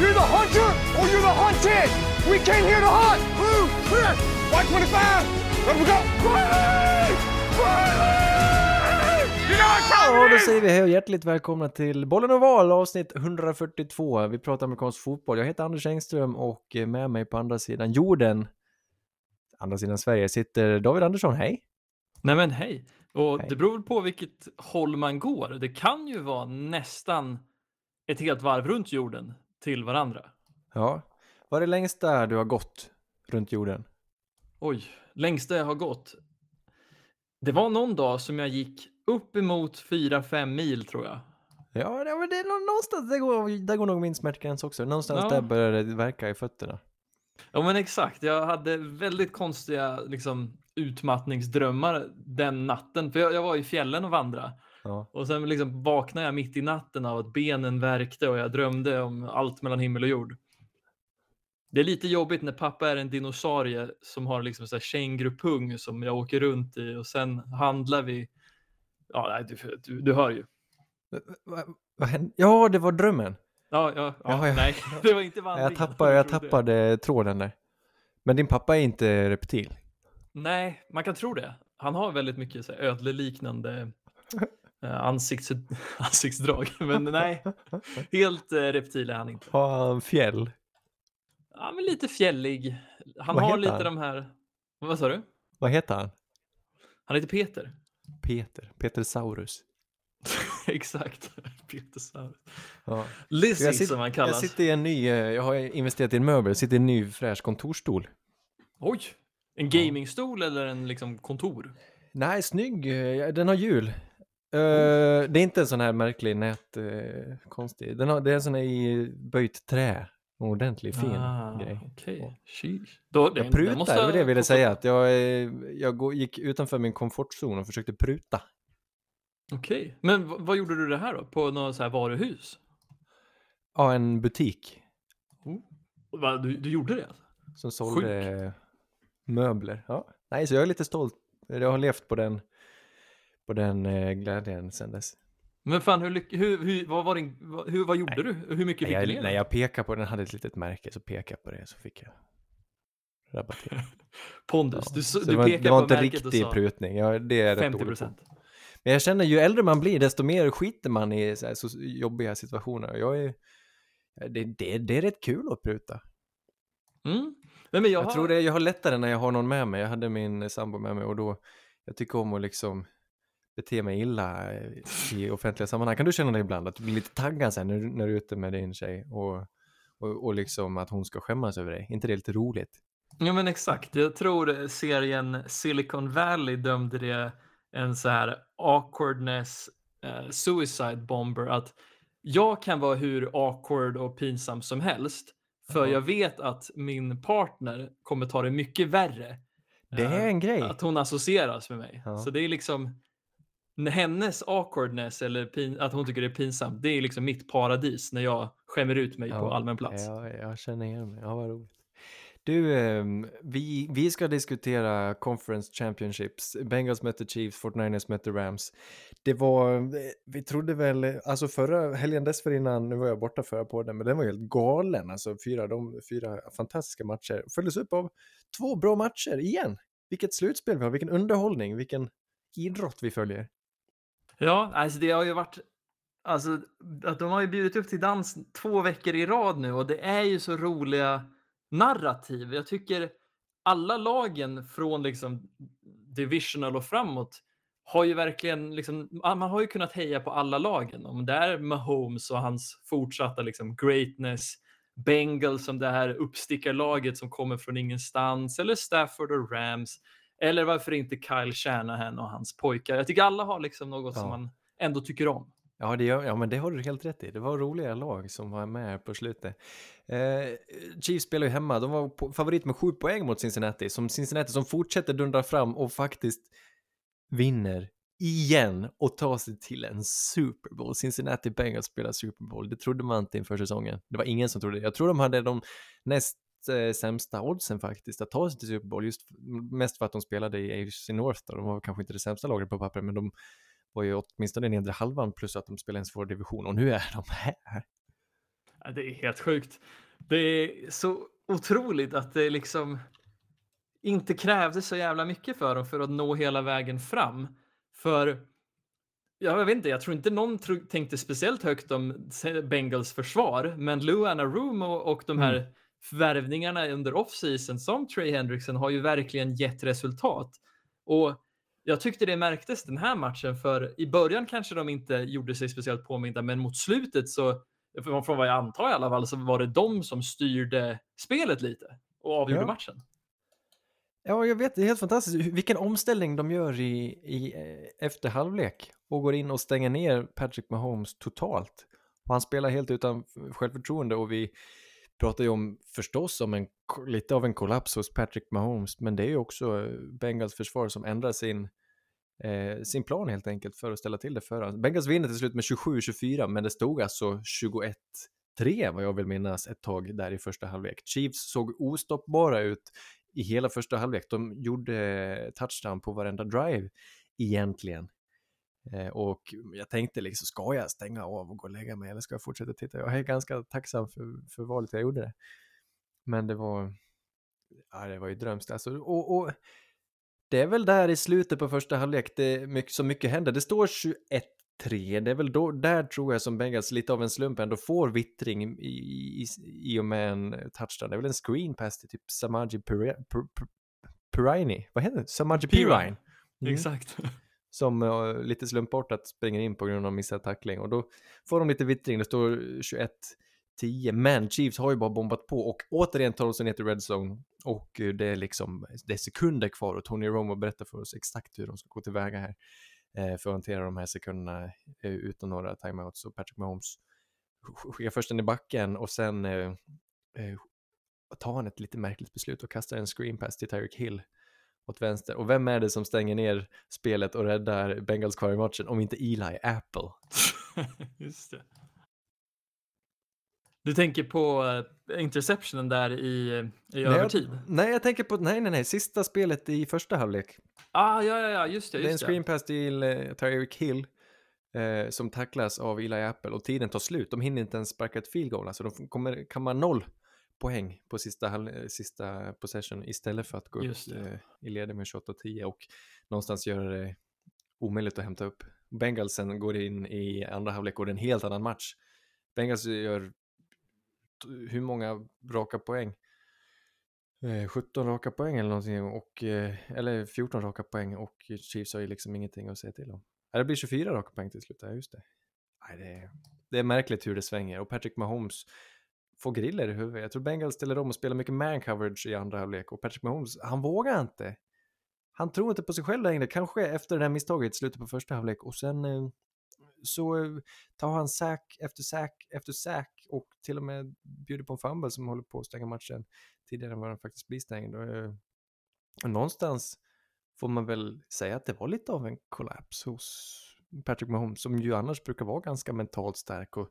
You're the hunter or you're the hunted! We came here to hunt! Blue, clear! White 25! Let me go! Riley! Riley! You know Ja, då säger vi hej och hjärtligt välkomna till Bollen och val avsnitt 142. Vi pratar amerikansk fotboll. Jag heter Anders Engström och med mig på andra sidan jorden, andra sidan Sverige, sitter David Andersson. Hej! Nej men hej. Och Hej. det beror på vilket håll man går. Det kan ju vara nästan ett helt varv runt jorden till varandra. Ja, vad är det längsta du har gått runt jorden? Oj, längsta jag har gått. Det var någon dag som jag gick upp emot 4-5 mil tror jag. Ja, det, men det är nå- någonstans, där går, där går nog min smärtgräns också. Någonstans Ja. där börjar det verka i fötterna. Ja men exakt, jag hade väldigt konstiga liksom, utmattningsdrömmar den natten. För jag, jag var i fjällen och vandrade. Ja. Och sen liksom vaknade jag mitt i natten av att benen värkte och jag drömde om allt mellan himmel och jord. Det är lite jobbigt när pappa är en dinosaurie som har liksom så här kängurupung som jag åker runt i och sen handlar vi. Ja, nej, du, du, du hör ju. Va, vad hände? Ja, det var drömmen. Ja, ja, ja, Ja, ja. nej, det var inte vandringen. Jag tappade, jag tappade tråden där. Men din pappa är inte reptil? Nej, man kan tro det. Han har väldigt mycket så här, ödleliknande eh, ansikts, ansiktsdrag. Men nej, helt eh, reptil är han inte. Har han fjäll? Ja, men lite fjällig. Han Vad har heter lite han? de här... Vad sa du? Vad heter han? Han heter Peter. Peter. Peter Saurus. Exakt. Peter Saurus. Ja. Lizzie Jag, sitter, som han jag kallas. sitter i en ny, eh, jag har investerat i en möbel, jag sitter i en ny fräsch kontorstol. Oj! En gamingstol eller en liksom kontor? Nej, snygg. eh, Den har hjul. Eh, Mm. det är inte en sån här märklig nät, uh, konstig. Den har, det är en sån här i böjt trä. En ordentlig fin ah, grej. Då, den- Jag måste det var det jag ville säga. Att jag, eh, jag gick utanför min komfortzon och försökte pruta. Okej, men v- vad gjorde du det här då? På något så här varuhus? Ja, en butik Va, du, du gjorde det? som sålde eh, möbler. Ja. Nej, så jag är lite stolt. Jag har levt på den, på den eh, glädjen sedan dess. Men fan, hur, hur, hur, vad, var din, hur, vad gjorde du? Hur mycket Nej, fick du ner? när jag pekade på den, hade ett litet märke, så pekade jag på det så fick jag rabattera. Pondus, Ja. du, Så du var, pekade det var på inte märket riktig sa prutning, ja, det är jag rätt 50 dålig på. procent. Men jag känner ju äldre man blir, desto mer skiter man i så, här, så jobbiga situationer. Jag är, det, det, det är rätt kul att pruta. Mm. Nej, men jag, Jag, har... tror det, jag har lättare när jag har någon med mig. Jag hade min sambo med mig och då, jag tycker om att liksom bete mig illa eh, i offentliga sammanhang. Kan du känna det ibland? Att du blir lite taggad sen när, du- när du är ute med din tjej och, och, och liksom att hon ska skämmas över dig? inte det lite roligt? Ja men exakt. Jag tror serien Silicon Valley dömde det en så här awkwardness eh, suicide bomber att jag kan vara hur awkward och pinsam som helst för Ja. jag vet att min partner kommer ta det mycket värre. Det eh, är en grej. Att hon associeras med mig. Ja. Så det är liksom hennes awkwardness eller pin, att hon tycker det är pinsamt. Det är liksom mitt paradis när jag skämmer ut mig på Ja, allmän plats. Ja, jag känner igen mig. Ja, vad roligt. Du, ehm, vi, vi ska diskutera Conference Championships. Bengals mötte Chiefs, 49ers mötte Rams. Det var, eh, vi trodde väl, alltså förra helgen dessförinnan, nu var jag borta förra podden, men den var ju helt galen. Alltså fyra, de, fyra fantastiska matcher. Följdes upp av två bra matcher igen. Vilket slutspel vi har, vilken underhållning, vilken idrott vi följer. Ja, alltså det har ju varit Alltså, att de har ju bjudit upp till dans två veckor i rad nu och det är ju så roliga narrativ. Jag tycker alla lagen från liksom divisional och framåt har ju verkligen liksom, man har ju kunnat heja på alla lagen. Om det är Mahomes och hans fortsatta liksom greatness, Bengals som det här uppstickarlaget som kommer från ingenstans, eller Stafford och Rams, eller varför inte Kyle Shanahan och hans pojkar. Jag tycker alla har liksom något som Ja. man ändå tycker om. Ja, det gör, ja, men det har du helt rätt i. Det var roliga lag som var med på slutet. Eh, Chiefs spelar ju hemma. De var på, favorit med sju poäng mot Cincinnati. Som Cincinnati som fortsätter dundra fram och faktiskt vinner igen och tar sig till en Super Bowl. Cincinnati Bengals spelar Super Bowl. Det trodde man inte inför säsongen. Det var ingen som trodde det. Jag tror de hade de näst eh, sämsta oddsen faktiskt att ta sig till Super Bowl. Just mest för att de spelade i AFC North. Då. De var kanske inte det sämsta laget på papper, men de var ju åtminstone nedre halvan plus att de spelar en svår division och nu är de här. Ja, det är helt sjukt. Det är så otroligt att det liksom inte krävdes så jävla mycket för dem för att nå hela vägen fram. För jag vet inte, jag tror inte någon tro, tänkte speciellt högt om Bengals försvar, men Lou Anarumo och de här mm. värvningarna under offseason som Trey Hendrickson har ju verkligen gett resultat. Och jag tyckte det märktes den här matchen, för i början kanske de inte gjorde sig speciellt påminda, men mot slutet så, från vad jag antar i alla fall, så var det de som styrde spelet lite och avgjorde ja. matchen. Ja, jag vet, det är helt fantastiskt vilken omställning de gör i, i eh, efter halvlek och går in och stänger ner Patrick Mahomes totalt. Och han spelar helt utan självförtroende och vi pratar ju om förstås om en, lite av en kollaps hos Patrick Mahomes, men det är ju också eh, Bengals försvar som ändrar sin, eh, sin plan helt enkelt för att ställa till det för honom. Bengals vinner till slut med 27-24, men det stod alltså 21-3 vad jag vill minnas ett tag där i första halvlek. Chiefs såg ostoppbara ut i hela första halvlek. De gjorde eh, touchdown på varenda drive egentligen. Eh, och jag tänkte liksom, ska jag stänga av och gå och lägga mig eller ska jag fortsätta titta? Jag är ganska tacksam för, för valet jag gjorde det. Men det var, ja det var ju drömst. Alltså, och, och det är väl där i slutet på första halvlek det mycket, så mycket händer. Det står 21-3, det är väl då, där tror jag som Bengals lite av en slump ändå får vittring i, i, i och med en touchdown. Det är väl en screen pass till typ Samaji Pirine, vad heter det? Samaji Pirine. Mm. Exakt som uh, lite slumpartat springer in på grund av missad tackling. Och då får de lite vittring, det står 21-10, men Chiefs har ju bara bombat på. Och återigen tar de sig ner till Red Zone. Och uh, det är liksom, det är sekunder kvar. Och Tony Romo berättar för oss exakt hur de ska gå tillväga här uh, för att hantera de här sekunderna utan några timeouts. Och Patrick Mahomes skickar först den i backen och sen tar han ett lite märkligt beslut och kastar en screen pass till Tyreek Hill åt vänster. Och vem är det som stänger ner spelet och räddar Bengals kvar i matchen om inte Eli Apple? Just det. Du tänker på uh, interceptionen där i, i nej, övertid? Jag, nej, jag tänker på, nej, nej, nej, sista spelet i första halvlek. Ah, ja, ja, ja, just det. Just det är en screen pass till uh, Tyreek Hill uh, som tacklas av Eli Apple och tiden tar slut. De hinner inte ens sparka ett field goal, alltså de kommer, kan man noll poäng på sista, eh, sista possession istället för att gå upp eh, i ledning med 28-10 och någonstans göra det omöjligt att hämta upp. Bengalsen går in i andra halvlek och det är en helt annan match. Bengals gör hur många raka poäng? Eh, 17 raka poäng eller någonting, och, eh, eller 14 raka poäng och Chiefs har ju liksom ingenting att säga till om. Det blir 24 raka poäng till slut, just det. Nej, det, är, det är märkligt hur det svänger och Patrick Mahomes få griller i huvudet. Jag tror Bengals ställer om och spelar mycket man coverage i andra halvlek och Patrick Mahomes, han vågar inte. Han tror inte på sig själv längre, kanske efter det här misstaget i slutet på första halvlek och sen eh, så eh, tar han sack efter sack efter sack och till och med bjuder på en fumble som håller på att stänga matchen tidigare än vad den faktiskt blir stängd. Och, eh, och någonstans får man väl säga att det var lite av en kollaps hos Patrick Mahomes som ju annars brukar vara ganska mentalt stark och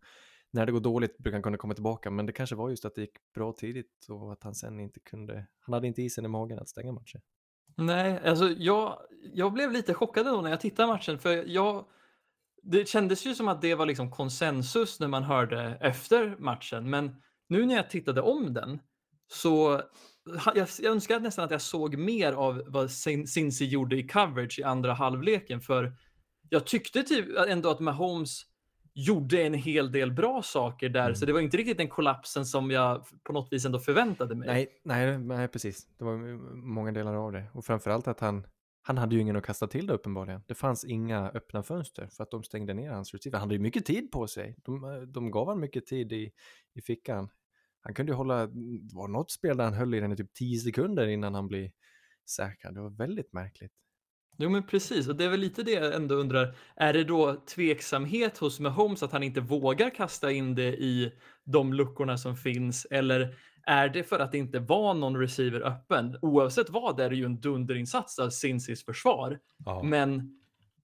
när det går dåligt brukar han kunna komma tillbaka, men det kanske var just att det gick bra tidigt och att han sen inte kunde, han hade inte isen i magen att stänga matchen. Nej, alltså jag, jag blev lite chockad då när jag tittade matchen, för jag, det kändes ju som att det var liksom konsensus när man hörde efter matchen, men nu när jag tittade om den så jag, jag önskar nästan att jag såg mer av vad Cincy gjorde i coverage i andra halvleken, för jag tyckte typ ändå att Mahomes gjorde en hel del bra saker där, mm. så det var inte riktigt den kollapsen som jag på något vis ändå förväntade mig. Nej, nej, nej precis. Det var många delar av det. Och framförallt att han, han hade ju ingen att kasta till det uppenbarligen. Det fanns inga öppna fönster för att de stängde ner hans receiver. Han hade ju mycket tid på sig. De, de gav honom mycket tid i, i fickan. Han kunde ju hålla, det var något spel där han höll i den i typ 10 sekunder innan han blev säkrad. Det var väldigt märkligt. Jo men precis, och det är väl lite det jag ändå undrar. Är det då tveksamhet hos Mahomes att han inte vågar kasta in det i de luckorna som finns? Eller är det för att det inte var någon receiver öppen? Oavsett vad är det ju en dunderinsats av Cincy's försvar. Ja. Men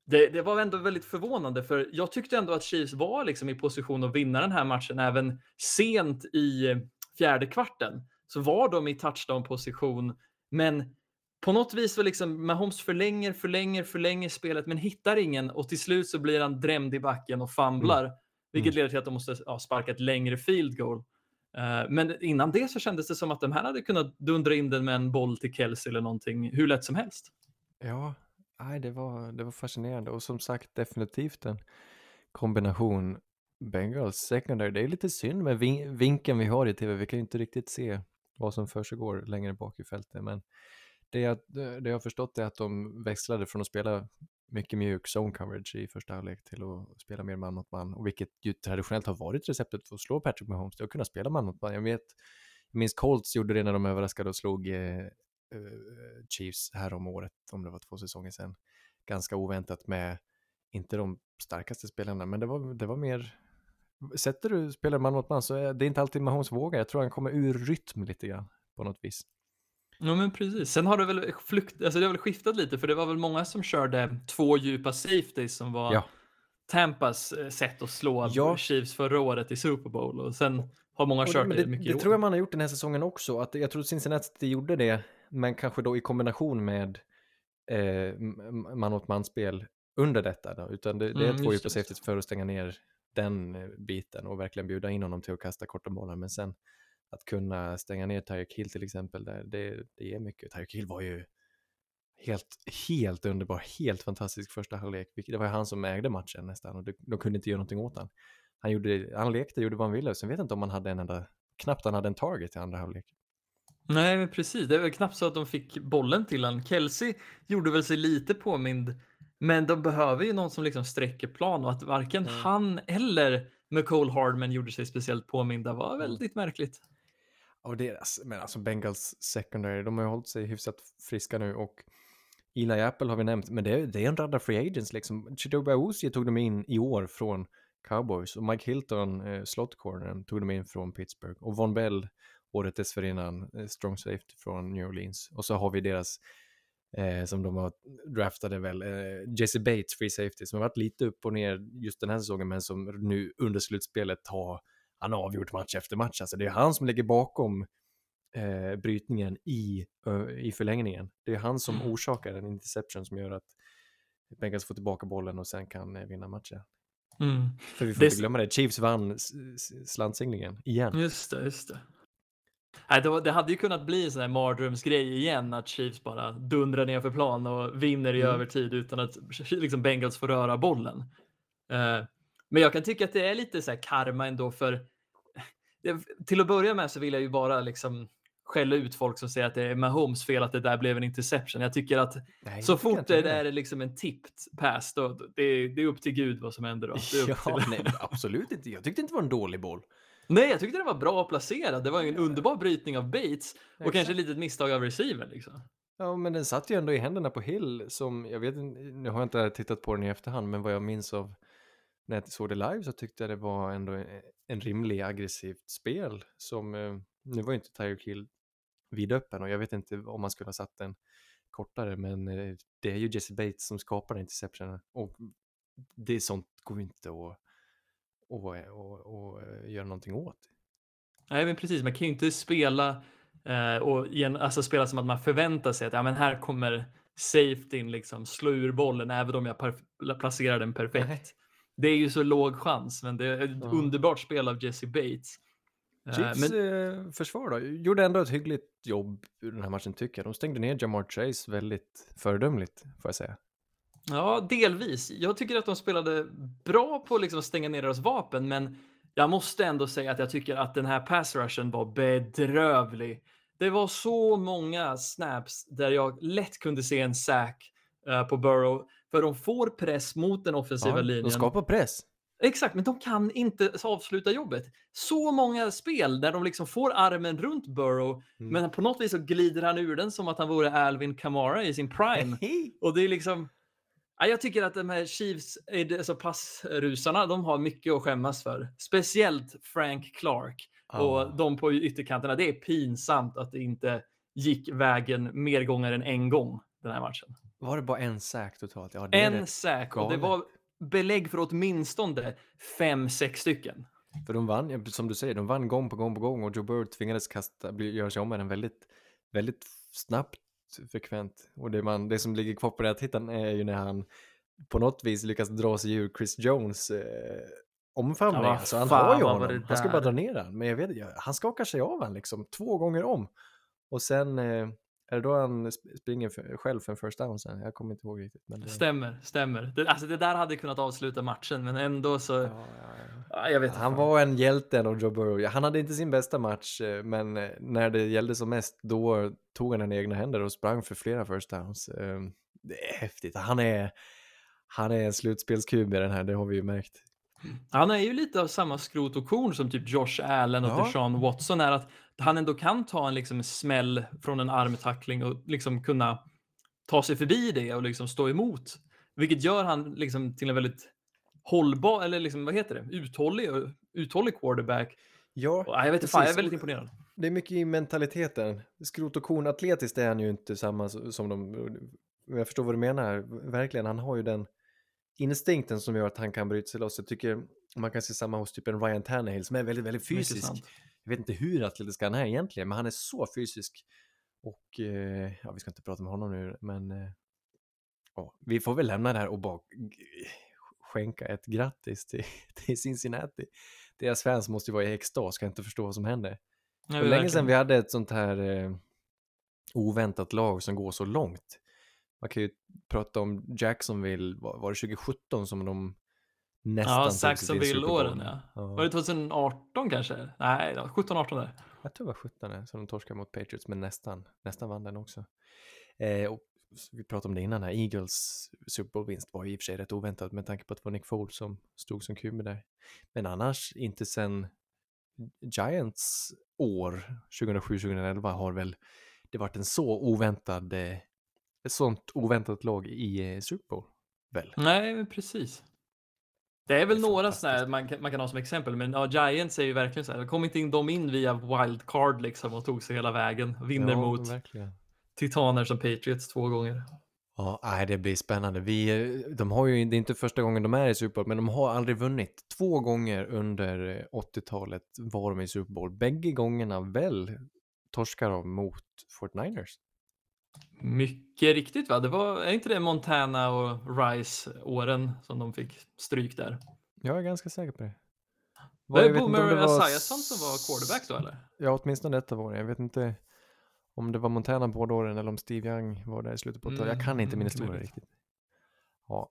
det, det, var ändå väldigt förvånande för jag tyckte ändå att Chiefs var liksom i position att vinna den här matchen även sent i fjärde kvarten. Så var de i touchdown position men på något vis så liksom Mahomes förlänger, förlänger, förlänger spelet men hittar ingen och till slut så blir han drämd i backen och famlar. Mm. Vilket leder till att de måste ja, sparka ett längre field goal. Uh, men innan det så kändes det som att de här hade kunnat dundra in den med en boll till Kelsey eller någonting hur lätt som helst. Ja, nej, det, var, det var fascinerande och som sagt definitivt en kombination Bengals secondary. Det är lite synd med vin vinkeln vi har i tv. Vi kan ju inte riktigt se vad som försiggår längre bak i fältet. Men det jag, det jag har förstått är att de växlade från att spela mycket mjuk zone coverage i första halvlek till att spela mer man mot man. Och vilket ju traditionellt har varit receptet för att slå Patrick Mahomes, det att kunna spela man mot man. Jag vet, jag minns Colts gjorde det när de överraskade och slog eh, eh, Chiefs här om året, om det var två säsonger sedan. Ganska oväntat med, inte de starkaste spelarna, men det var, det var mer sätter du spelar man mot man så är det inte alltid Mahomes vågar. Jag tror han kommer ur rytm lite grann på något vis. Ja men precis. Sen har det väl flukt, alltså det har väl skiftat lite för det var väl många som körde två djupa safeties som var ja. Tampas eh, sätt att slå ja. Chiefs förra året i Super Bowl och sen har många kört det, det mycket Det, det tror jag man har gjort den här säsongen också. Att jag tror Cincinnati gjorde det, men kanske då i kombination med eh, man mot man-spel under detta. Då. Utan det, det är mm, två djupa safeties för att stänga ner den eh, biten och verkligen bjuda in honom till att kasta korta bollar. Men sen att kunna stänga ner Tyreek Hill till exempel, där, det, det ger mycket. Tyreek Hill var ju helt, helt underbar, helt fantastisk första halvlek. Det var han som ägde matchen nästan och de kunde inte göra någonting åt han. Han, gjorde, han lekte, gjorde vad han ville, sen vet jag inte om han hade en enda, knappt han hade en target i andra halvlek. Nej, men precis. Det var knappt så att de fick bollen till han. Kelsey gjorde väl sig lite påmind men de behöver ju någon som liksom sträcker plan och att varken mm. han eller McCall Hardman gjorde sig speciellt påminda var mm. väldigt märkligt. Och deras, men alltså Bengals secondary, de har ju hållit sig hyfsat friska nu och Eli Apple har vi nämnt, men det är, det är en radda free agents liksom. Chidobe Awuzie tog de in i år från Cowboys och Mike Hilton, eh, slot cornern, tog de in från Pittsburgh och Von Bell året dessförinnan, eh, strong safety från New Orleans. Och så har vi deras eh, som de har draftade väl, eh, Jesse Bates, free safety, som har varit lite upp och ner just den här säsongen, men som nu under slutspelet har han avgjort match efter match. Alltså det är han som ligger bakom eh, brytningen i, uh, i förlängningen. Det är han som mm. orsakar en interception som gör att Bengals får tillbaka bollen och sen kan eh, vinna matchen. Mm. För vi får det... inte glömma det, Chiefs vann slantsinglingen igen. Just det, just det. Nej, det, hade ju kunnat bli en sån här mardrömsgrej igen att Chiefs bara dundrar ner för plan och vinner i mm. övertid utan att liksom Bengals får röra bollen. Uh, men jag kan tycka att det är lite så här karma ändå för till att börja med så vill jag ju bara liksom skälla ut folk som säger att det är Mahomes fel att det där blev en interception. Jag tycker att Nej, så fort det är liksom en tipped pass, då, det, det är upp till Gud vad som händer då. ja, nej, absolut inte. Jag tyckte inte det var en dålig boll. Nej, jag tyckte den var bra placerad. Det var en underbar brytning av Bates och Exakt. kanske ett litet misstag av receiver. Liksom. Ja, men den satt ju ändå i händerna på Hill som, jag vet nu har jag inte tittat på den i efterhand, men vad jag minns av när jag såg det live så tyckte jag det var ändå en rimlig aggressivt spel som, eh, nu var ju inte Tyreek Hill vidöppen och jag vet inte om man skulle ha satt den kortare, men eh, det är ju Jesse Bates som skapar interceptionen och det är sånt går ju inte att och, och, och eh, göra någonting åt. Nej, men precis. Man kan ju inte spela eh, och igen, alltså spela som att man förväntar sig att ja, men här kommer safetyn liksom slå ur bollen även om jag placerar den perfekt. Det är ju så låg chans, men det är ett ja. underbart spel av Jesse Bates. Eh, Chiefs men... eh, försvar då, gjorde ändå ett hyggligt jobb i den här matchen tycker jag. De stängde ner Jamar Chase väldigt föredömligt, får jag säga. Ja, delvis. Jag tycker att de spelade bra på att liksom stänga ner deras vapen, men jag måste ändå säga att jag tycker att den här pass rushen var bedrövlig. Det var så många snaps där jag lätt kunde se en sack uh, på Burrow, för de får press mot den offensiva ja, linjen. De skapar press. Exakt, men de kan inte avsluta jobbet. Så många spel där de liksom får armen runt Burrow, mm. men på något vis så glider han ur den som att han vore Alvin Kamara i sin prime. Och det är liksom, jag tycker att de här Chiefs, alltså passrusarna, de har mycket att skämmas för. Speciellt Frank Clark och oh. de på ytterkanterna. Det är pinsamt att det inte gick vägen mer gånger än en gång den här matchen. Var det bara en sack totalt? Ja, en sack och det var belägg för åtminstone fem, sex stycken. För de vann, som du säger, de vann gång på gång på gång och Joe Bird tvingades kasta, göra sig om med den väldigt, väldigt snabbt frekvent. Och det, man, det som ligger kvar på rätthittan är ju när han på något vis lyckas dra sig ur Chris Jones eh, omfamning. Ja, alltså, han har ju honom. Han ska bara dra ner han. Men jag vet, jag, han skakar sig av han liksom två gånger om. Och sen eh, är det då han sp- springer för, själv för en first down sen. Jag kommer inte ihåg riktigt. Men det, Stämmer, stämmer. Det, alltså det där hade kunnat avsluta matchen, men ändå så... Ja, ja, ja. Ja, jag vet Han fan. var en hjälte av Joe Burrow. Han hade inte sin bästa match, eh, men eh, när det gällde som mest, då tog han den i egna händer och sprang för flera first downs. Eh, Det är häftigt. Han är, han är en slutspelskub i den här, det har vi ju märkt. Han är ju lite av samma skrot och korn som typ Josh Allen och Ja. Deshaun Watson är att han ändå kan ta en liksom smäll från en armtackling och liksom kunna ta sig förbi det och liksom stå emot. Vilket gör han liksom till en väldigt hållbar, eller liksom, vad heter det, uthållig, och- uthållig quarterback. Och, Ja, ja, jag vet inte, fan, jag är väldigt imponerad. det är mycket i mentaliteten. Skrot och korn, atletiskt är han ju inte samma som de, jag förstår vad du menar, verkligen. Han har ju den instinkten som gör att han kan bryta sig loss. Jag tycker man kan se samma hos typ en Ryan Tannehill som är väldigt, väldigt fysisk. Jag vet inte hur atletisk han är egentligen, men han är så fysisk. Och eh, ja, vi ska inte prata med honom nu, men eh, ja, vi får väl lämna det här och bara skänka ett grattis till, till Cincinnati. Deras fans måste ju vara i extas, ska inte förstå vad som händer. Ja, Det länge sedan vi hade ett sånt här eh, oväntat lag som går så långt. Man kan ju prata om Jacksonville, var, var det 2017 som de nästan Ja, Saxonville-åren ja. Ja. Var det 2018 kanske? Nej, 17-18 där. Jag tror det var 17 där, som de torskade mot Patriots, men nästan, nästan vann den också. Eh, och vi pratade om det innan här, Eagles Super Bowl-vinst var i och för sig rätt oväntat med tanke på att det var Nick Foles som stod som QB där. Men annars, inte sen Giants år 2007-2011 har väl det varit en så oväntad, eh, ett sånt oväntat lag i eh, Super Bowl, väl? Nej, men precis. Det är väl Det är några sådana man kan, man kan ha som exempel, men ja, Giants är ju verkligen så här. Kom inte in de in via wildcard liksom och tog sig hela vägen. Vinner ja, mot verkligen. titaner som Patriots två gånger. Ja, nej, det blir spännande. Vi, eh, de har ju, det är inte första gången de är i Super Bowl, men de har aldrig vunnit. Två gånger under eh, 80-talet var de i Super Bowl. Bägge gångerna väl torskar de mot 49ers. Mycket riktigt va? Det var, är inte det Montana och Rice-åren som de fick stryk där? Jag är ganska säker på det. Var det Boomer det var Esiason som var quarterback då eller? Ja, åtminstone detta var det. Jag vet inte om det var Montana båda åren eller om Steve Young var där i slutet på 80-talet. Jag kan inte min Mm, historia möjligt. riktigt. Ja,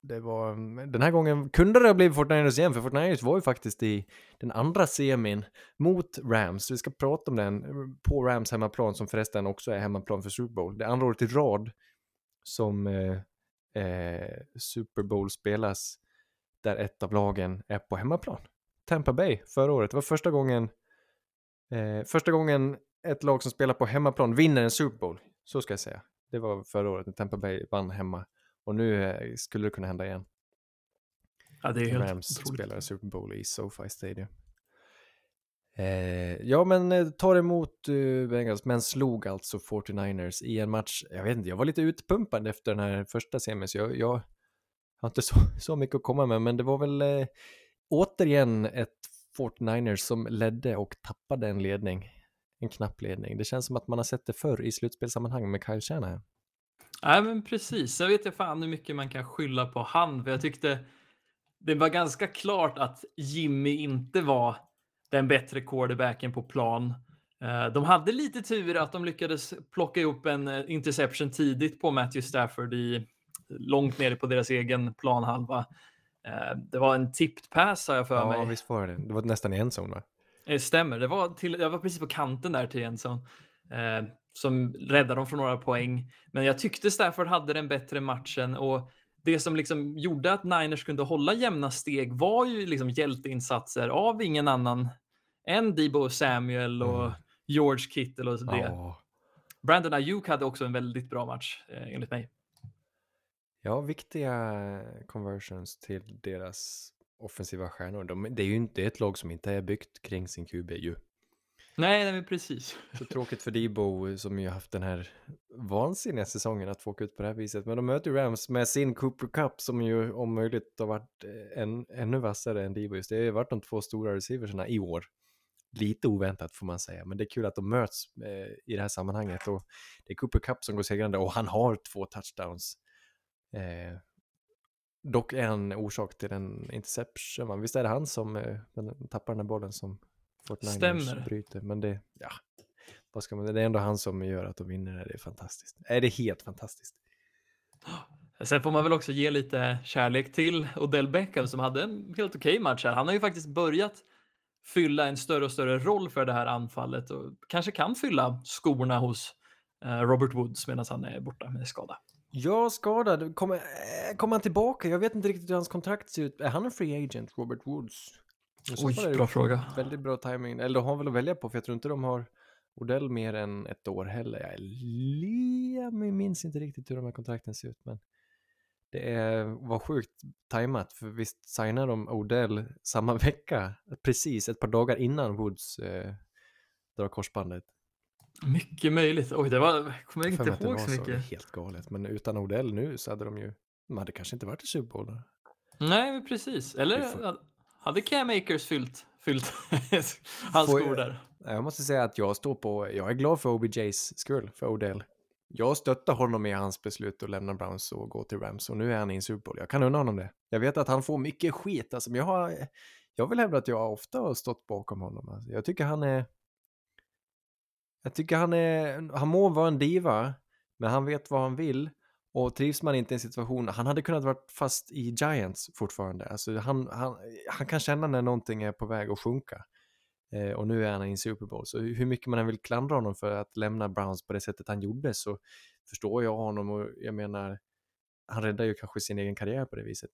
det var, mm, den här gången kunde det ha blivit 49ers igen, för 49ers var ju faktiskt i den andra semin mot Rams. Vi ska prata om den mm, på Rams hemmaplan, som förresten också är hemmaplan för Super Bowl. Det är andra året i rad som eh, eh, Super Bowl spelas där ett av lagen är på hemmaplan. Tampa Bay förra året, det var första gången Eh, första gången ett lag som spelar på hemmaplan vinner en Super Bowl, så ska jag säga. Det var förra året när Tampa Bay vann hemma. Och nu eh, skulle det kunna hända igen. Ja, det är helt Rams otroligt. spelar Super Bowl i SoFi Stadium. Eh, ja, men eh, tar emot eh, Bengals, men slog alltså 49ers i en match. Jag vet inte, jag var lite utpumpad efter den här första semin, så jag, jag har inte så, så mycket att komma med, men det var väl eh, återigen ett 49ers som ledde och tappade en ledning. En knapp ledning. Det känns som att man har sett det förr i slutspelsammanhang med Kyle Shanahan. Nej, men precis. Jag vet inte fan hur mycket man kan skylla på han, för jag tyckte det var ganska klart att Jimmy inte var den bättre quarterbacken på plan. Eh, De hade lite tur att de lyckades plocka ihop en eh, interception tidigt på Matthew Stafford i långt nere på deras egen planhalva. Eh, Det var en tipped pass har jag för Ja, mig. visst var det det. var nästan i en zon va? Det stämmer. Det var, till, jag var precis på kanten där till Jensen. Eh, som räddade dem från några poäng. Men jag tyckte Stafford hade den bättre matchen och det som liksom gjorde att Niners kunde hålla jämna steg var ju liksom hjälteinsatser av ingen annan än Debo Samuel och Mm. George Kittle och det. Ja. Brandon Ayuk hade också en väldigt bra match eh, enligt mig. ja, viktiga conversions till deras offensiva stjärnor. De, det är ju inte ett lag som inte är byggt kring sin QB ju. Nej, nej men precis. Så tråkigt för Debo som ju haft den här vansinniga säsongen att få åka ut på det här viset. Men de möter ju Rams med sin Cooper Cup som ju om möjligt har varit eh, en, ännu vassare än Debo. Just det har ju varit de två stora receiversarna i år. lite oväntat får man säga, men det är kul att de möts eh, i det här sammanhanget och det är Cooper Cup som går segrande och han har två touchdowns. Eh, dock en orsak till en interception, va? visst är det han som eh, tappar den här bollen som Stämmer. bryter, men det, ja, vad ska man, det är ändå han som gör att de vinner, det är fantastiskt. Är det är helt fantastiskt. Sen får man väl också ge lite kärlek till Odell Beckham som hade en helt okej okay match här. Han har ju faktiskt börjat fylla en större och större roll för det här anfallet och kanske kan fylla skorna hos eh, Robert Woods medan han är borta med skada. Ja, skadad. Kommer, eh, kommer han tillbaka? Jag vet inte riktigt hur hans kontrakt ser ut. Är han en free agent, Robert Woods? Oj, bra fråga. Väldigt bra timing. Eller de har väl att välja på, för jag tror inte de har Odell mer än ett år heller. Jag minns inte riktigt hur de här kontrakten ser ut, men det är, var sjukt tajmat, för visst signar de Odell samma vecka, precis ett par dagar innan Woods eh, drar korsbandet. Mycket möjligt. Oj, det var, kommer jag inte ihåg så mycket. Så helt galet, men utan Odell nu så hade de ju, de hade kanske inte varit i Super Bowl. Nej, precis. Eller får... hade Cam Akers fyllt, fyllt hans skor där? Jag måste säga att jag står på, jag är glad för OBJs skull, för Odell jag stöttar honom i hans beslut att lämna Browns och gå till Rams och nu är han i en Super Bowl. Jag kan unna honom det. Jag vet att han får mycket skit, alltså, men jag, har, jag vill hävda att jag ofta har stått bakom honom. Alltså, jag tycker han är... Jag tycker han är... Han må vara en diva, men han vet vad han vill. Och trivs man inte i en situation, han hade kunnat vara fast i Giants fortfarande. Alltså han, han, han kan känna när någonting är på väg att sjunka. Eh, och nu är han i en Super Bowl. Så hur mycket man än vill klandra honom för att lämna Browns på det sättet han gjorde så förstår jag honom och jag menar, han räddar ju kanske sin egen karriär på det viset.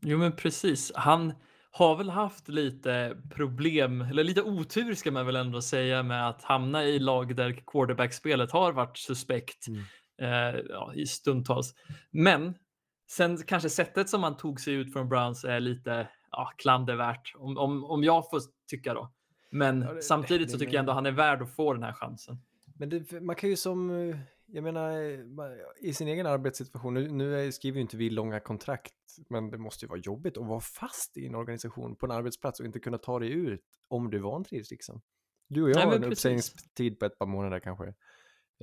Jo men precis, han har väl haft lite problem, eller lite otur ska man väl ändå säga med att hamna i lag där quarterbackspelet har varit suspekt mm. Eh, ja, i stundtals. Men sen kanske sättet som han tog sig ut från Browns är lite ja, klandervärt, om, om, om jag får tycka då. Men ja, det, samtidigt så tycker jag ändå han är värd att få den här chansen. Men det, man kan ju som, jag menar, i sin egen arbetssituation, nu, nu skriver ju inte vi långa kontrakt, men det måste ju vara jobbigt att vara fast i en organisation på en arbetsplats och inte kunna ta dig ut om du vantrivs liksom. Du och jag Nej, har en uppsägningstid på ett par månader kanske,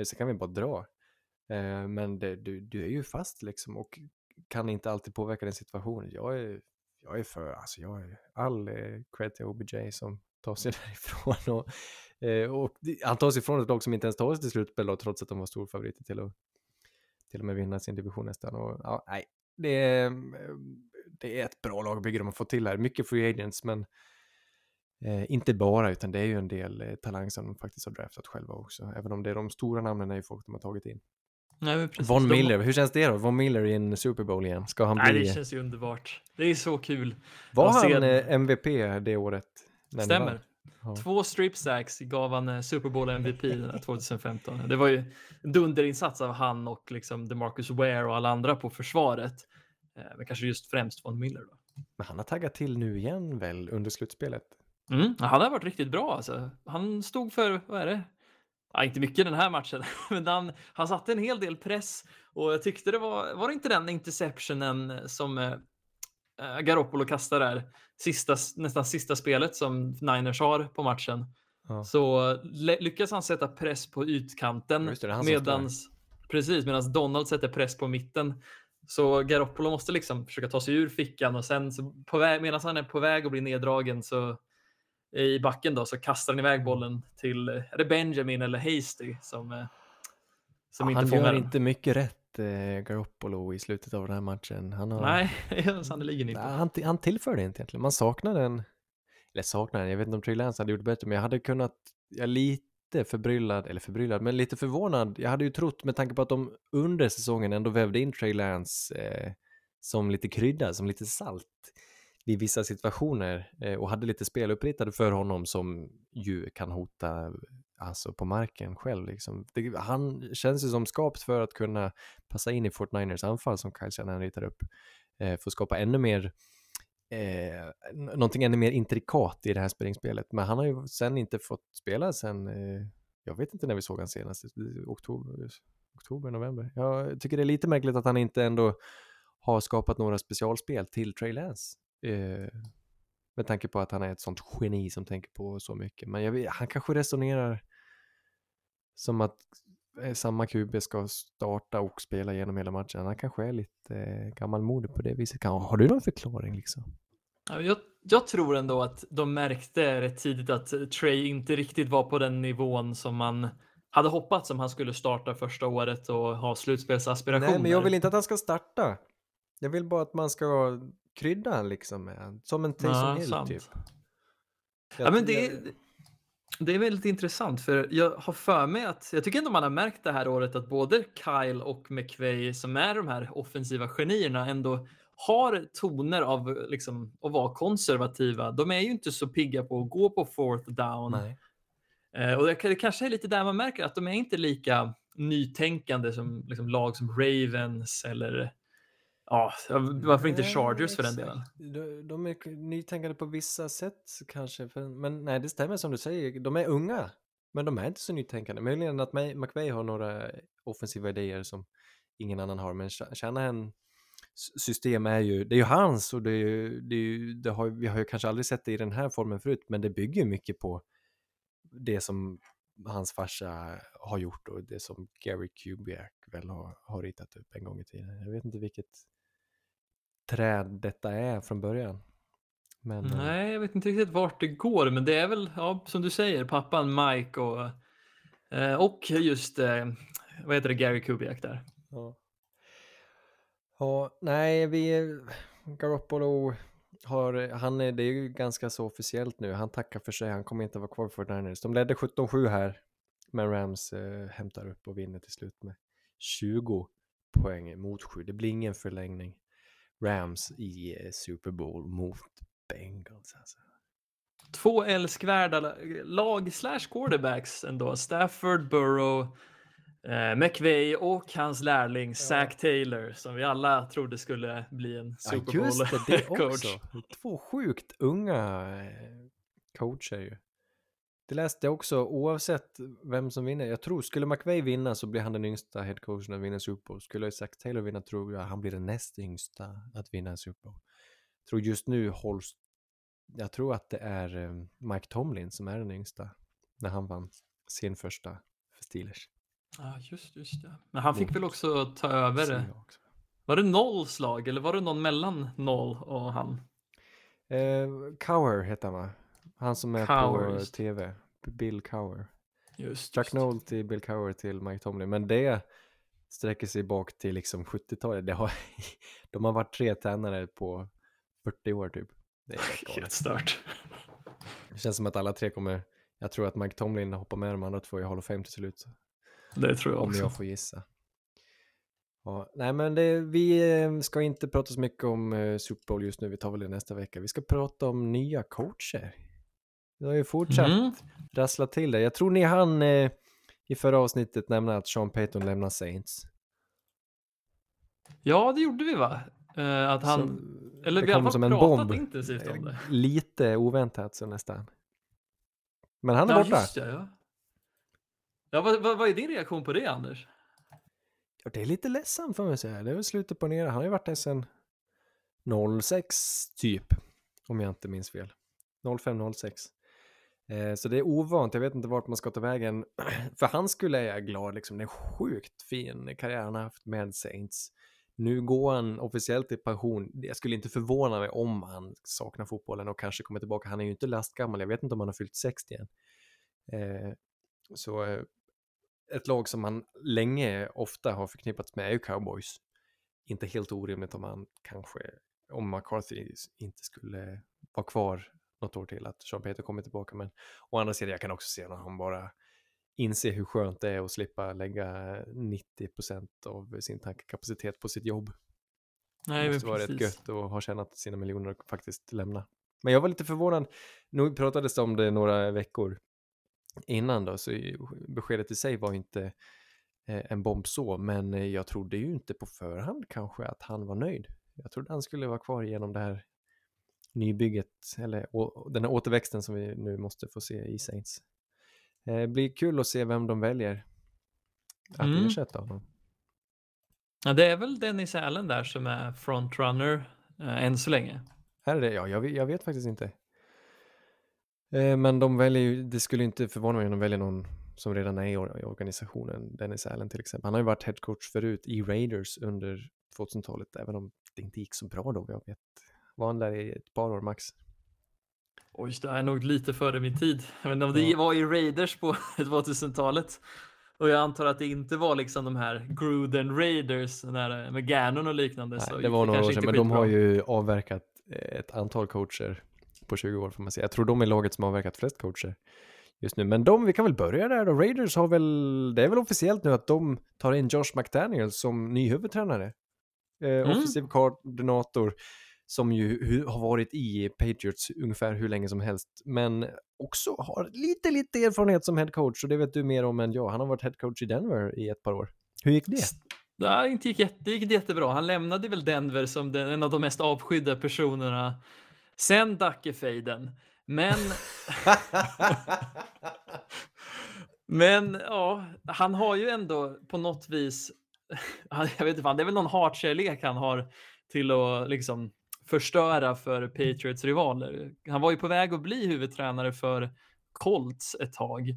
så kan vi bara dra. Eh, men det, du, du är ju fast liksom och kan inte alltid påverka din situation. Jag är, jag är för, alltså jag är all eh, cred till OBJ som tar sig därifrån. Och, eh, och han tar sig ifrån ett lag som inte ens tar sig till slutspel trots att de var storfavoriter till att till och med vinna sin division nästan. Och, ja, nej, det, är, det är ett bra lagbygge de har fått till här. Mycket free agents, men eh, inte bara, utan det är ju en del eh, talang som de faktiskt har draftat själva också. Även om det är de stora namnen är ju folk de har tagit in. Nej, precis, Von Miller, hur känns det då? Von Miller i en Super Bowl igen? Ska han Nej, bli... det känns ju underbart. Det är så kul. Var han ser... Eh, MVP det året? Stämmer. Ja. Två strip sacks gav han eh, Super Bowl MVP 2015. Det var ju en dunderinsats av han och liksom DeMarcus Ware och alla andra på försvaret. Eh, men kanske just främst von Miller. Då. Men han har taggat till nu igen väl under slutspelet? Mm, han har varit riktigt bra alltså. Han stod för, vad är det? Ja, inte mycket den här matchen, men han, han satte en hel del press och jag tyckte det var, var det inte den interceptionen som eh, eh, Garoppolo kastar där, sista, nästan sista spelet som Niners har på matchen, ja. så lyckas han sätta press på ytkanten medans, precis, medan Donald sätter press på mitten. Så Garoppolo måste liksom försöka ta sig ur fickan och sen så på väg, medan han är på väg att bli neddragen så i backen då så kastar han iväg bollen till, är det Benjamin eller Hasty som, eh, som ja, inte fångar Han gör inte mycket rätt eh, Garoppolo i slutet av den här matchen. Han har... Nej, sannerligen inte. Han, han tillförde inte egentligen. Man saknar den, eller saknar den, jag vet inte om Trey Lance hade gjort bättre, men jag hade kunnat, jag lite förbryllad, eller förbryllad, men lite förvånad. Jag hade ju trott med tanke på att de under säsongen ändå vävde in Trey Lance eh, som lite krydda, som lite salt vid vissa situationer eh, och hade lite spel uppritade för honom som ju kan hota alltså på marken själv. Liksom. Det, han känns ju som skapt för att kunna passa in i Fort Niners anfall som Kyle Shanahan ritar upp. Eh, för att skapa ännu mer, eh, någonting ännu mer intrikat i det här spelningsspelet. Men han har ju sen inte fått spela sen, eh, jag vet inte när vi såg han senast, oktober, oktober, november. Jag tycker det är lite märkligt att han inte ändå har skapat några specialspel till Trey Lance. Eh, Med tanke på att han är ett sånt geni som tänker på så mycket. Men jag vet, han kanske resonerar som att eh, samma QB ska starta och spela genom hela matchen. Han kanske är lite eh, gammalmodig på det viset. Kan, har du någon förklaring liksom? Jag, jag, tror ändå att de märkte rätt tidigt att Trey inte riktigt var på den nivån som man hade hoppats om han skulle starta första året och ha slutspelsaspirationer. Nej, men jag vill inte att han ska starta. Jag vill bara att man ska krydda liksom med som en Taysom Hill sant. typ. Jag, ja, men det, jag... det är väldigt intressant för jag har för mig att jag tycker ändå man har märkt det här året att både Kyle och McVay som är de här offensiva genierna ändå har toner av liksom, att vara konservativa. De är ju inte så pigga på att gå på fourth down. Nej. Eh, och det, det kanske är lite där man märker att de är inte lika nytänkande som liksom, lag som Ravens eller ja, varför inte Chargers för den delen? De, de är nytänkande på vissa sätt kanske, för, men nej, det stämmer som du säger. De är unga, men de är inte så nytänkande. Möjligen att McVay har några offensiva idéer som ingen annan har, men Shanahan system är ju, det är ju hans och det är ju, det är ju, det har, vi har ju kanske aldrig sett det i den här formen förut, men det bygger mycket på det som hans farsa har gjort och det som Gary Kubiak väl har, har ritat upp en gång i tiden. Jag vet inte vilket träd detta är från början. Men, eh, Nej, jag vet inte riktigt vart det går, men det är väl, ja, som du säger, pappan Mike och, eh, och just, eh, vad heter det, Gary Kubiak där. Ja. ja, nej, vi, Garoppolo har, han är, det är ju ganska så officiellt nu, han tackar för sig, han kommer inte vara kvar för Niners. De ledde 17-7 här, men Rams eh, hämtar upp och vinner till slut med 20 poäng mot 7. Det blir ingen förlängning. Rams i eh, Super Bowl mot Bengals alltså. Två älskvärda lag slash quarterbacks ändå. Stafford, Burrow, eh, McVay och hans lärling ja. Zach Taylor som vi alla trodde skulle bli en Super Bowl ja, just det, det coach. Också. Två sjukt unga eh, coacher ju. Det läste jag också, oavsett vem som vinner. Jag tror, skulle McVay vinna så blir han den yngsta headcoachen att vinna Super Bowl. Skulle Zach Taylor vinna tror jag han blir den näst yngsta att vinna en Super Bowl. Jag tror just nu hålls, jag tror att det är eh, Mike Tomlin som är den yngsta när han vann sin första för Steelers. Ja, just, just det. Men han fick väl också ta över. Var det noll slag eller var det någon mellan noll och han? Eh, Cower heter han va? Han som är Cower, på tv. Bill Cower. Just, Chuck Noll till Bill Cower till Mike Tomlin. Men det sträcker sig bak till liksom 70-talet. Har, de har varit tre tränare på 40 år typ. Det är helt stört. Det känns som att alla tre kommer, jag tror att Mike Tomlin hoppar med de andra två i Hall of Fame till slut. Det tror jag om också. Om jag får gissa. Ja, nej men det, vi eh, ska inte prata så mycket om uh, Super Bowl just nu, vi tar väl det nästa vecka. Vi ska prata om nya coacher. Vi har ju fortsatt mm. rassla till det. Jag tror ni hann eh, i förra avsnittet nämna att Sean Payton lämnar Saints. Ja, det gjorde vi va? Uh, att han, som, eller vi har som en bomb. intensivt om det. Lite oväntat så nästan. Men han är ja, borta. Just det, ja, ja vad, vad, vad är din reaktion på det Anders? Ja, det är lite ledsamt får man säga. Det är väl slutet på nere. Han har ju varit där sedan 06 typ. Om jag inte minns fel. 05-06. Eh, så det är ovant, jag vet inte vart man ska ta vägen. För han skulle jag är glad, liksom. det är sjukt fin karriär han har haft med Saints. Nu går han officiellt i pension. Jag skulle inte förvåna mig om han saknar fotbollen och kanske kommer tillbaka. Han är ju inte lastgammal, jag vet inte om han har fyllt 60 än. Eh, så eh, ett lag som han länge ofta har förknippats med är ju Cowboys. Inte helt orimligt om han kanske, om McCarthy inte skulle vara kvar något år till att Sean Peter kommer tillbaka. Men å andra sidan, jag kan också se när han bara inser hur skönt det är att slippa lägga 90% av sin tankekapacitet på sitt jobb. Nej, det måste vara rätt gött att ha tjänat sina miljoner och faktiskt lämna. Men jag var lite förvånad, nu pratades det om det några veckor innan då, så beskedet i sig var inte eh, en bomb så, men jag trodde ju inte på förhand kanske att han var nöjd. Jag trodde han skulle vara kvar genom det här nybygget, eller den här återväxten som vi nu måste få se i Saints. Det eh, blir kul att se vem de väljer att mm. ersätta honom. Ja, det är väl Dennis Allen där som är frontrunner eh, än så länge. Är det Ja, jag, jag vet faktiskt inte. Eh, men de väljer ju, det skulle inte förvåna mig om de väljer någon som redan är i, or- i organisationen, Dennis Allen till exempel. Han har ju varit headcoach förut i Raiders under 2000-talet, även om det inte gick så bra då. Jag vet, var han där i ett par år max? Oj, det är nog lite före min tid. Jag vet inte om det var i Raiders på 2000-talet. Och jag antar att det inte var liksom de här Gruden Raiders när, med Gannon och liknande. så Nej, det var några år sedan, men de har ju avverkat eh, ett antal coacher på 20 år får man säga. Jag tror de är laget som har avverkat flest coacher just nu. Men de, vi kan väl börja där då. Raiders har väl, det är väl officiellt nu att de tar in Josh McDaniel som ny huvudtränare. Eh, Mm. Offensiv koordinator som ju har varit i Patriots ungefär hur länge som helst, men också har lite, lite erfarenhet som head coach och det vet du mer om än jag. Han har varit head coach i Denver i ett par år. Hur gick det? Det inte gick, jätte, det gick inte jättebra. Han lämnade väl Denver som den, en av de mest avskydda personerna sen Dackefejden. Men, men ja, han har ju ändå på något vis, jag vet inte fan, det är väl någon hatkärlek han har till att liksom förstöra för Patriots rivaler. Han var ju på väg att bli huvudtränare för Colts ett tag.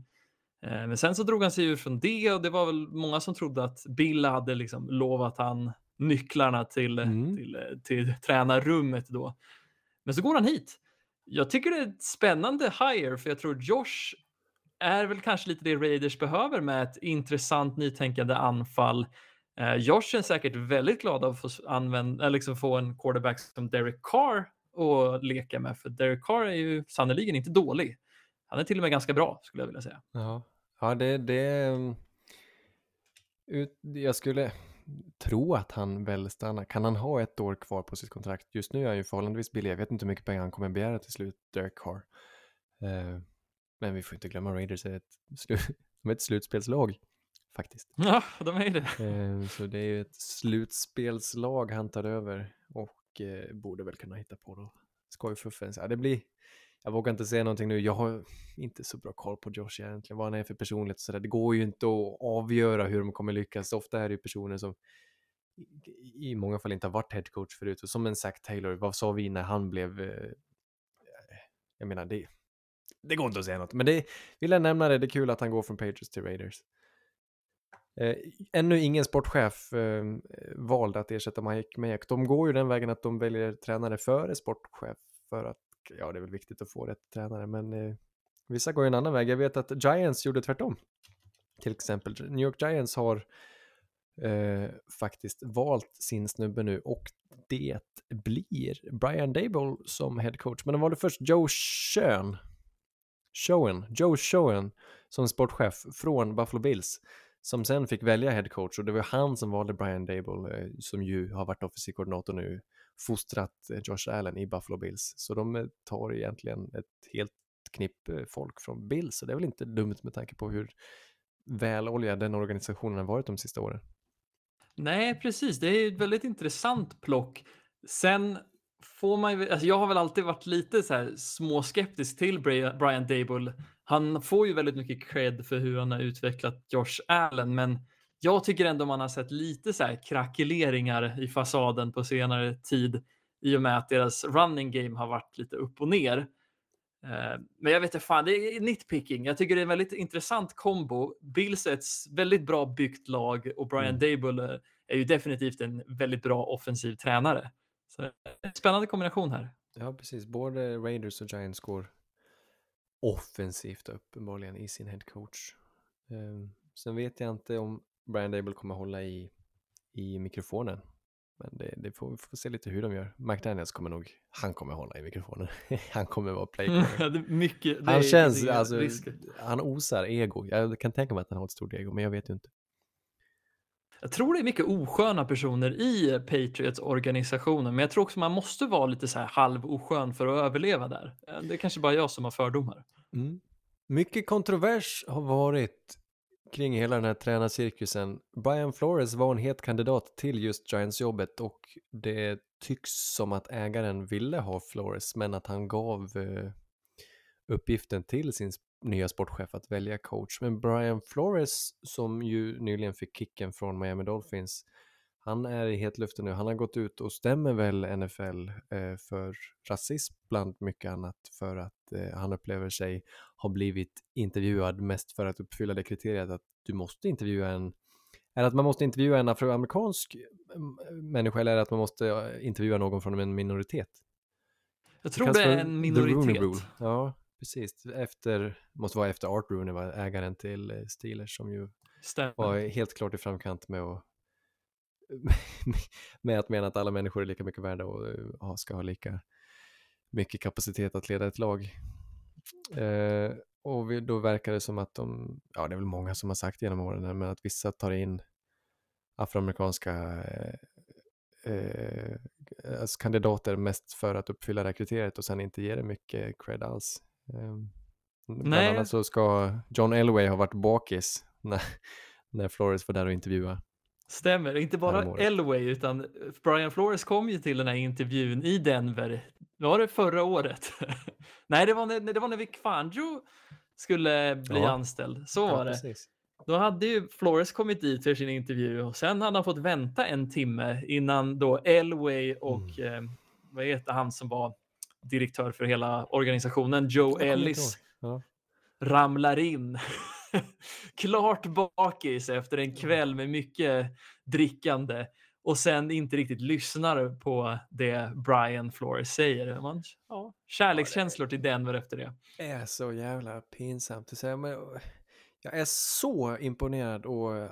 Eh, Men sen så drog han sig ur från det och det var väl många som trodde att Bill hade liksom lovat han nycklarna till, Mm. till, eh, till tränarrummet då. Men så går han hit. Jag tycker det är ett spännande hire för jag tror Josh är väl kanske lite det Raiders behöver med ett intressant nytänkande anfall. Eh, Josh är säkert väldigt glad av att få, använda, eh, liksom få en quarterback som Derek Carr att leka med för Derek Carr är ju sannerligen inte dålig. Han är till och med ganska bra skulle jag vilja säga. Ja, ja det, det mm, ut, jag skulle tro att han väl stannar. Kan han ha ett år kvar på sitt kontrakt? Just nu är han ju förhållandevis billig. Jag vet inte hur mycket pengar han kommer begära till slut, Derek Carr. Eh, men vi får inte glömma Raiders är ett, slu- de är ett slutspelslag faktiskt. Ja, de är ju det. Eh, så det är ju ett slutspelslag han tar över och eh, borde väl kunna hitta på då. Skojfuffen. Ja, det blir, jag vågar inte säga någonting nu. Jag har inte så bra koll på Josh egentligen, vad han är för personlighet och sådär. Det går ju inte att avgöra hur de kommer lyckas. Ofta är det ju personer som i- i många fall inte har varit headcoach förut. Och som en Zack Taylor, vad sa vi när han blev... eh, Jag menar, det, det går inte att säga något. Men det vill jag nämna det, det är kul att han går från Patriots till Raiders. Eh, ännu ingen sportchef eh, valde att ersätta Mike Mayock. De går ju den vägen att de väljer tränare före sportchef för att, ja det är väl viktigt att få rätt tränare, men eh, vissa går ju en annan väg. Jag vet att Giants gjorde tvärtom. Till exempel New York Giants har eh, faktiskt valt sin snubbe nu och det blir Brian Dable som head coach. Men de valde först Joe Schoen, Schoen, Joe Schoen som sportchef från Buffalo Bills som sen fick välja headcoach och det var han som valde Brian Dable eh, som ju har varit offensiv koordinator nu, fostrat eh, Josh Allen i Buffalo Bills. Så de eh, tar egentligen ett helt knipp folk från Bills, så det är väl inte dumt med tanke på hur väloljad den organisationen har varit de sista åren. Nej, precis. Det är ju ett väldigt intressant plock. Sen får man ju, alltså jag har väl alltid varit lite så här småskeptisk till Brian Dable. Han får ju väldigt mycket cred för hur han har utvecklat Josh Allen, men jag tycker ändå man har sett lite så här krackeleringar i fasaden på senare tid i och med att deras running game har varit lite upp och ner. Eh, Men jag vet inte fan, det är nitpicking. Jag tycker det är en väldigt intressant kombo. Bills är ett väldigt bra byggt lag och Brian Mm. Dable eh, är ju definitivt en väldigt bra offensiv tränare. Så en spännande kombination här. Ja, precis. Både Raiders och Giants går offensivt uppenbarligen i sin head coach. Ehm, sen vet jag inte om Brian Dable kommer hålla i, i mikrofonen. Men det, det får vi får se lite hur de gör. McDaniels kommer nog, han kommer hålla i mikrofonen. han kommer vara playcaller. mycket, Han känns, alltså, risker. han osar ego. Jag kan tänka mig att han har ett stort ego, men jag vet ju inte. Jag tror det är mycket osköna personer i Patriots organisationen, men jag tror också man måste vara lite så här halv oskön för att överleva där. Eh, det är kanske bara jag som har fördomar. Mm. Mycket kontrovers har varit kring hela den här tränarcirkusen. Brian Flores var en het kandidat till just Giants-jobbet och det tycks som att ägaren ville ha Flores men att han gav eh, uppgiften till sin nya sportchef att välja coach. Men Brian Flores som ju nyligen fick kicken från Miami Dolphins han är i hetluften nu. Han har gått ut och stämmer väl NFL eh, för rasism bland mycket annat för att eh, han upplever sig ha blivit intervjuad mest för att uppfylla det kriteriet att du måste intervjua en det att man måste intervjua en afroamerikansk mm, människa eller det att man måste eh, intervjua någon från en minoritet? Jag tror det, är en minoritet. Ja, precis. Efter, måste vara efter Art Rooney var ägaren till eh, Steelers som ju Stämmer. var helt klart i framkant med att med att mena att alla människor är lika mycket värda och eh, ska ha lika mycket kapacitet att leda ett lag. Eh, och vi, då verkar det som att de, ja det är väl många som har sagt genom åren, men att vissa tar in afroamerikanska eh, eh, alltså kandidater mest för att uppfylla det här kriteriet och sen inte ger det mycket cred alls. Eh, bland Nej. annat så ska John Elway ha varit bakis när, när Flores var där och intervjuade. Stämmer, inte bara Elway utan Brian Flores kom ju till den här intervjun i Denver. Var det förra året? Nej, det var när, det var när Vic Fangio skulle bli ja. anställd. Så var ja, det. Precis. Då hade ju Flores kommit dit för sin intervju och sen hade han fått vänta en timme innan då Elway och mm. eh, vad heter han som var direktör för hela organisationen, Joe Ellis, ja. ramlar in. Klart bakis efter en kväll med mycket drickande och sen inte riktigt lyssnar på det Brian Flores säger. Man, ja, kärlekskänslor till Denver efter det. Det är så jävla pinsamt att säga. Men jag är så imponerad och eh,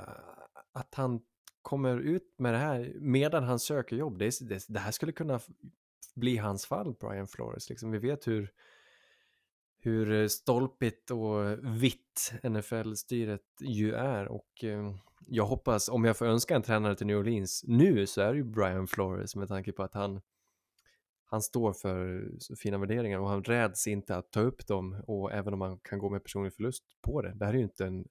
att han kommer ut med det här medan han söker jobb. Det, det, det här skulle kunna bli hans fall, Brian Flores. Liksom, vi vet hur, hur eh, stolpigt och vitt NFL-styret ju är och eh, jag hoppas, om jag får önska en tränare till New Orleans nu så är det ju Brian Flores med tanke på att han han står för så fina värderingar och han räds inte att ta upp dem och även om man kan gå med personlig förlust på det. Det här är ju inte en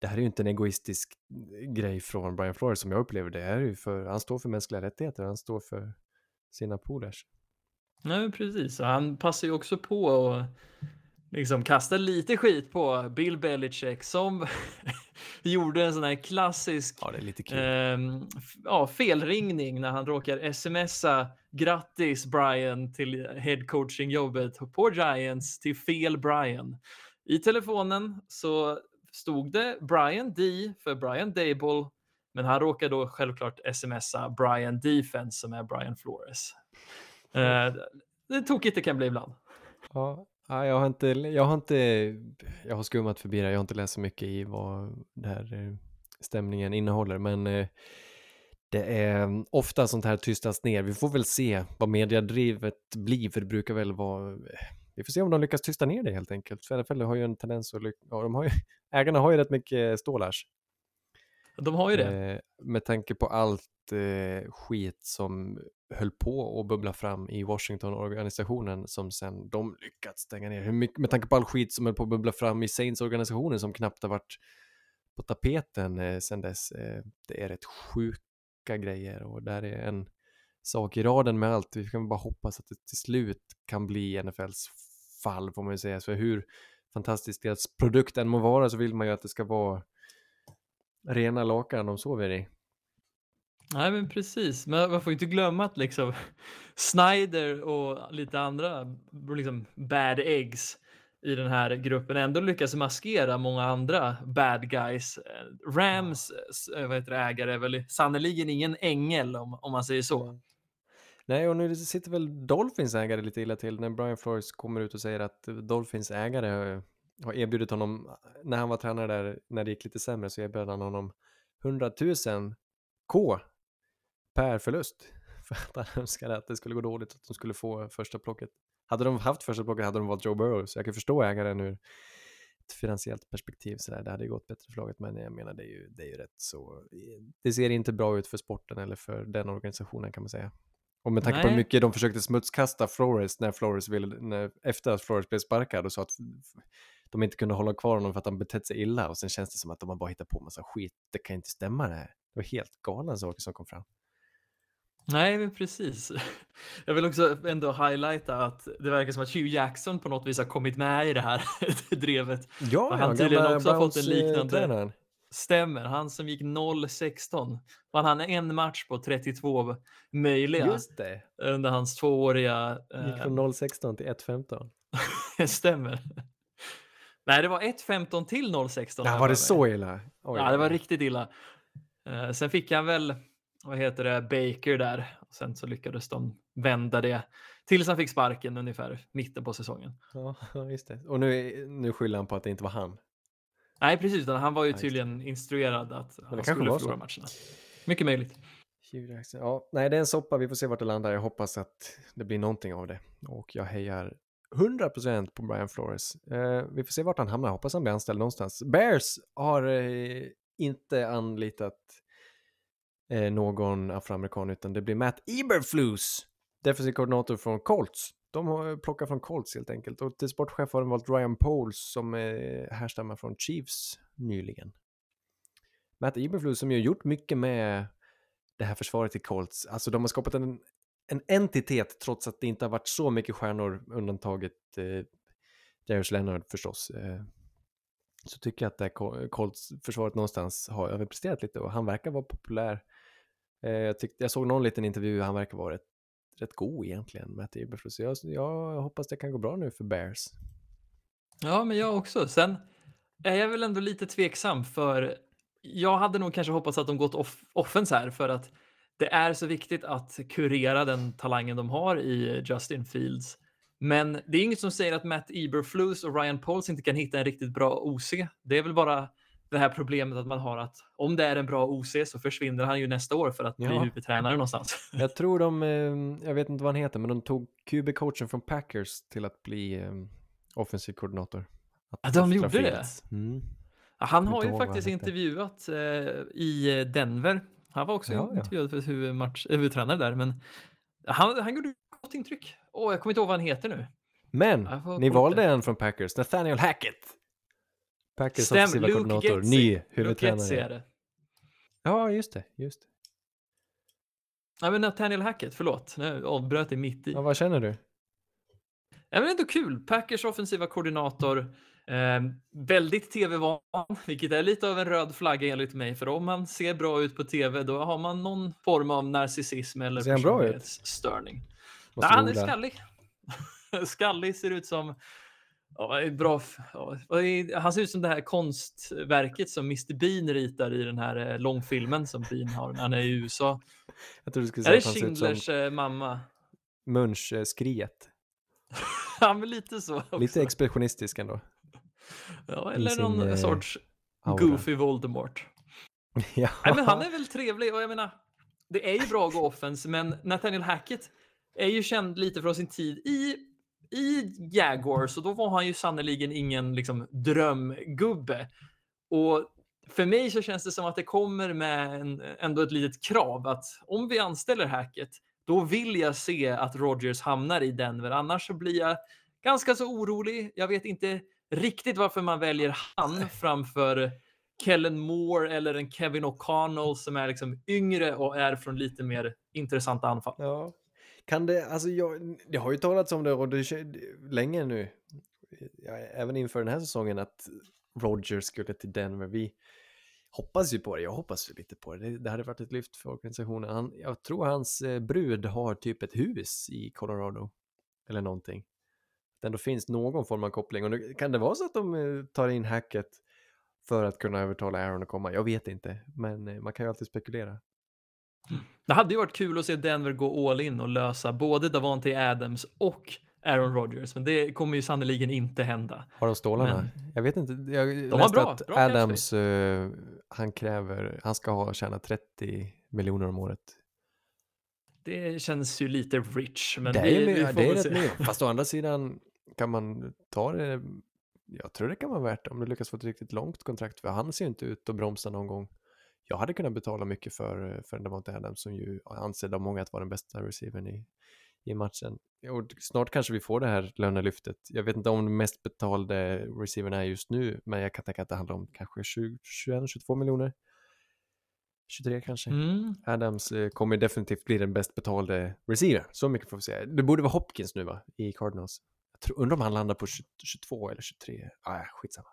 det här är ju inte en egoistisk eh, grej från Brian Flores som jag upplever det. är ju för, han står för mänskliga rättigheter, han står för sina polers. Nej, precis. Han passar ju också på att liksom kasta lite skit på Bill Belichick som gjorde en sån här klassisk ja, eh, ja, felringning när han råkar smsa grattis Brian till headcoaching-jobbet på Giants till fel Brian. I telefonen så stod det Brian D för Brian Dable, men han råkade då självklart smsa Brian Defense som är Brian Flores. Eh, det tokigt det kan bli ibland. Ja, jag har inte, jag har inte, jag har skummat förbi det, jag har inte läst så mycket i vad den här eh, stämningen innehåller, men eh, det är ofta sånt här tystas ner. Vi får väl se vad mediadrivet blir, för det brukar väl vara vi får se om de lyckas tysta ner det helt enkelt. För NFL har ju en tendens att ja, de har ju, ägarna har ju rätt mycket stålars. De har ju det. Eh, med tanke på allt eh, skit som höll på att bubbla fram i Washington-organisationen som sen de lyckats stänga ner. Hur mycket, med tanke på all skit som höll på att bubbla fram i Saints-organisationen som knappt har varit på tapeten eh, sen dess. Eh, det är rätt sjuka grejer och där är en sak i raden med allt. Vi kan bara hoppas att det till slut kan bli NFLs fall får man ju säga. Så hur fantastiskt deras produkt än må vara så vill man ju att det ska vara rena lakan de sover i. Nej men precis, men man får inte glömma att liksom Snyder och lite andra liksom bad eggs i den här gruppen ändå lyckas maskera många andra bad guys. Rams vad heter det, ägare är väl sannerligen ingen ängel om, om man säger så. Nej, och nu sitter väl Dolphins ägare lite illa till när Brian Flores kommer ut och säger att Dolphins ägare har erbjudit honom, när han var tränare där, när det gick lite sämre så erbjöd han honom 100 000 K per förlust. För att han önskade att det skulle gå dåligt, att de skulle få första plocket. Hade de haft första plocket hade de valt Joe Burrow, så jag kan förstå ägaren ur ett finansiellt perspektiv sådär. Det hade gått bättre för laget, men jag menar det är ju, det är ju rätt så. Det ser inte bra ut för sporten eller för den organisationen kan man säga. Och med tanke Nej. på hur mycket de försökte smutskasta Flores när Flores ville, när, efter att Flores blev sparkad och sa att de inte kunde hålla kvar honom för att han betett sig illa och sen känns det som att de har bara hittat på massa skit. Det kan inte stämma det här. Det var helt galna saker som kom fram. Nej, men precis. Jag vill också ändå highlighta att det verkar som att Hugh Jackson på något vis har kommit med i det här drevet. Ja, han tydligen också har fått en liknande... Tränaren. Stämmer, han som gick 0-16. Vann han en match på 32 möjliga Just det. under hans tvååriga... Gick Eh, från 016 till 115. stämmer. Nej, det var 1-15 till 0-16. Ja, var det så illa? Oj, Ja, det var riktigt illa. Eh, sen fick han väl, vad heter det, Baker där. Och sen så lyckades de vända det tills han fick sparken ungefär mitten på säsongen. Ja, just det. Och nu, nu skyller han på att det inte var han. Nej, precis. Han var ju tydligen instruerad att han skulle förlora så. matcherna. Mycket möjligt. Ja, nej, det är en soppa. Vi får se vart det landar. Jag hoppas att det blir någonting av det. Och jag hejar 100% på Brian Flores. Eh, vi får se vart han hamnar. Hoppas han blir anställd någonstans. Bears har eh, inte anlitat eh, någon afroamerikan utan det blir Matt Eberflus, defensiv koordinator från Colts. De har eh, plockat från Colts helt enkelt. Och till sportchef har de valt Ryan Poles som eh, härstammar från Chiefs nyligen. Matt Eberflus som ju har gjort mycket med det här försvaret i Colts. Alltså de har skapat en, en entitet trots att det inte har varit så mycket stjärnor undantaget eh, Darius Leonard förstås. Eh, så tycker jag att det här Colts-försvaret någonstans har överpresterat lite och han verkar vara populär. Eh, jag, tyckte, jag såg någon liten intervju, han verkar vara rätt, rätt god egentligen, Matt Eberflus. Så jag, jag hoppas det kan gå bra nu för Bears. Ja, men jag också. Sen är jag väl ändå lite tveksam för jag hade nog kanske hoppats att de gått off offens här för att det är så viktigt att kurera den talangen de har i Justin Fields. Men det är inget som säger att Matt Eberflus och Ryan Pauls inte kan hitta en riktigt bra OC. Det är väl bara det här problemet att man har att om det är en bra OC så försvinner han ju nästa år för att bli Ja. huvudtränare någonstans. Jag tror de, eh, jag vet inte vad han heter, men de tog QB-coachen från Packers till att bli eh, offensiv koordinator. Att Ja, de gjorde det? Mm. Han har ju faktiskt intervjuat eh, i Denver. Han var också Ja, intervjuad för huvudmatch, eh, huvudtränare där, men han, han gjorde gott intryck. Åh, jag kommer inte ihåg vad han heter nu. Men ni valde en från Packers, Nathaniel Hackett. Packers Stäm, offensiva Luke koordinator, Getsy. ny huvudtränare. det. Ja, just det, just det. Ja, men Nathaniel Hackett, förlåt. Nu avbröt jag mitt i. Ja, vad känner du? Ja, men ändå kul. Packers offensiva koordinator. Eh, väldigt tv-van, vilket är lite av en röd flagga enligt mig. För om man ser bra ut på tv, då har man någon form av narcissism eller Ser han personlighetsstörning. Nej, han är skallig. skallig ser ut som... Ja, är bra. Ja, är- han ser ut som det här konstverket som Mr Bean ritar i den här eh, långfilmen som Bean har när han är i USA. Jag trodde du skulle Är säga det han ut som Schindlers eh, mamma? Munch-skriet. Ja, men lite så. Också. Lite expressionistisk ändå. Ja, eller sin, någon eh, sorts aura. goofy Voldemort. ja. Nej, men han är väl trevlig och jag menar, det är ju bra att gå offense, men Nathaniel Hackett är ju känd lite från sin tid i, i Jaguars och då var han ju sannoliken ingen liksom, drömgubbe. Och för mig så känns det som att det kommer med en, ändå ett litet krav att om vi anställer Hackett, då vill jag se att Rodgers hamnar i Denver. Annars så blir jag ganska så orolig. Jag vet inte riktigt varför man väljer han framför Kellen Moore eller en Kevin O'Connell som är liksom yngre och är från lite mer intressanta anfall. Ja. Kan det, alltså jag, det har ju talats om det och det länge nu, ja, även inför den här säsongen, att Rogers skulle till Denver. Vi hoppas ju på det, jag hoppas ju lite på det. Det, det hade varit ett lyft för organisationen. Han, jag tror hans eh, brud har typ ett hus i Colorado, eller någonting. Det ändå finns någon form av koppling. Och nu, kan det vara så att de eh, tar in hacket för att kunna övertala Aaron att komma? Jag vet inte, men eh, man kan ju alltid spekulera. Det hade ju varit kul att se Denver gå all in och lösa både Davante Adams och Aaron Rodgers, men det kommer ju sannoliken inte hända. Har de stålarna? Men- Jag vet inte. Jag har läste bra- att bra Adams, eh, han kräver, han ska ha tjänat 30 miljoner om året. Det känns ju lite rich, men det vi, är, vi får det är rätt mycket. Fast å andra sidan kan man ta det, jag tror det kan vara värt om du lyckas få ett riktigt långt kontrakt. För han ser ju inte ut att bromsa någon gång. Jag hade kunnat betala mycket för, för Davante Adams som ju ansedd av många att vara den bästa receivern i, i matchen. Och snart kanske vi får det här lönelyftet. Jag vet inte om den mest betalde receivern är just nu, men jag kan tänka att det handlar om kanske 20, 21, 22 miljoner. 23 kanske. Mm. Adams eh, kommer definitivt bli den bäst betalde receivern. Så mycket får vi säga. Det borde vara Hopkins nu va, i Cardinals. Undrar om han landar på 20, 22 eller 23. Ah, ja, skitsamma.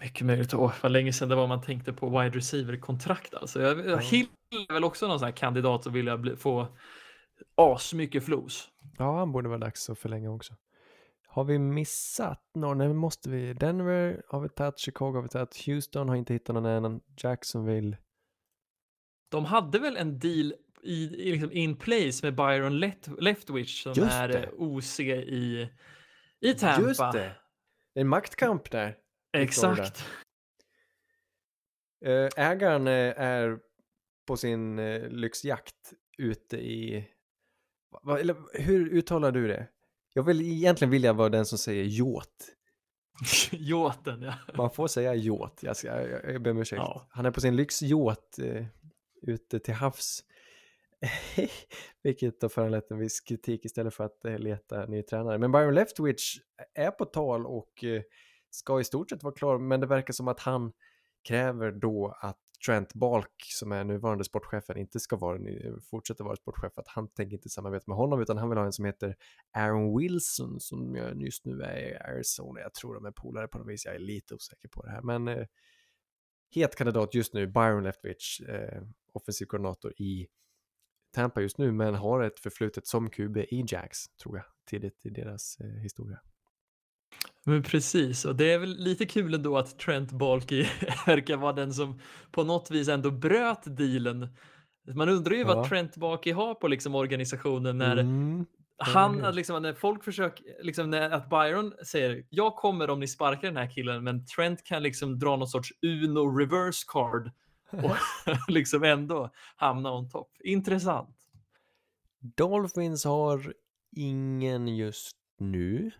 Mycket möjligt. Åh, vad länge sedan det var man tänkte på wide receiver-kontrakt. Alltså. Jag, Ja. Hill är väl också någon sån här kandidat som vill bli, få asmycket flos. Ja, han borde vara dags att förlänga också. Har vi missat någon? Nej, måste vi. Denver har vi tagit, Chicago har vi tagit, Houston har inte hittat någon än, Jacksonville. De hade väl en deal i, i liksom in place med Byron Let, Leftwich som Just är det. eh, OC i, i Tampa. Just det! En maktkamp där. Exakt. Eh, Ägaren eh, är på sin eh, lyxjakt ute i... Va, eller, hur uttalar du det? Jag vill egentligen vilja vara den som säger yacht. Yachten, ja. Man får säga yacht, jag, ska, jag, jag ber om ursäkt. Ja. Han är på sin eh, ute till havs. Vilket har föranlett en viss kritik istället för att eh, leta ny tränare. Men Byron Leftwich är på tal och eh, ska i stort sett vara klar. Men det verkar som att han kräver då att Trent Balk som är nuvarande sportchefen inte ska vara, fortsätta vara sportchef. Att han tänker inte samarbeta med honom utan han vill ha en som heter Aaron Wilson som just nu är i Arizona. Jag tror de är polare på något vis. Jag är lite osäker på det här. Men eh, het kandidat just nu, Byron Leftwich, eh, offensiv koordinator i Tampa just nu, men har ett förflutet som QB i Jags, tror jag, tidigt i deras eh, historia. Men precis, och det är väl lite kul ändå att Trent Balky verkar vara den som på något vis ändå bröt dealen. Man undrar ju Ja. vad Trent Balky har på liksom organisationen när Mm, han, att liksom, när folk försöker, liksom när, att Byron säger jag kommer om ni sparkar den här killen, men Trent kan liksom dra någon sorts Uno reverse card och liksom ändå hamna on top. Intressant. Dolphins har ingen just nu.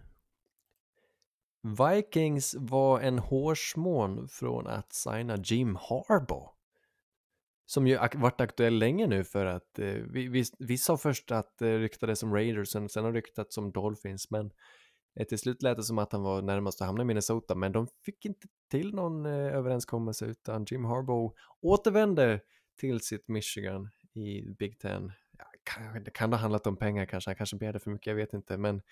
Vikings var en hårsmån från att signa Jim Harbaugh. Som ju varit aktuell länge nu för att eh, vi, vi, vi sa först att det ryktades som Raiders och sen har ryktats som Dolphins men eh, Eh, till slut lät det som att han var närmast att hamna i Minnesota men de fick inte till någon eh, överenskommelse utan Jim Harbaugh återvände till sitt Michigan i Big Ten. Ja, kan, det kan ha handlat om pengar kanske, han kanske begärde för mycket, jag vet inte men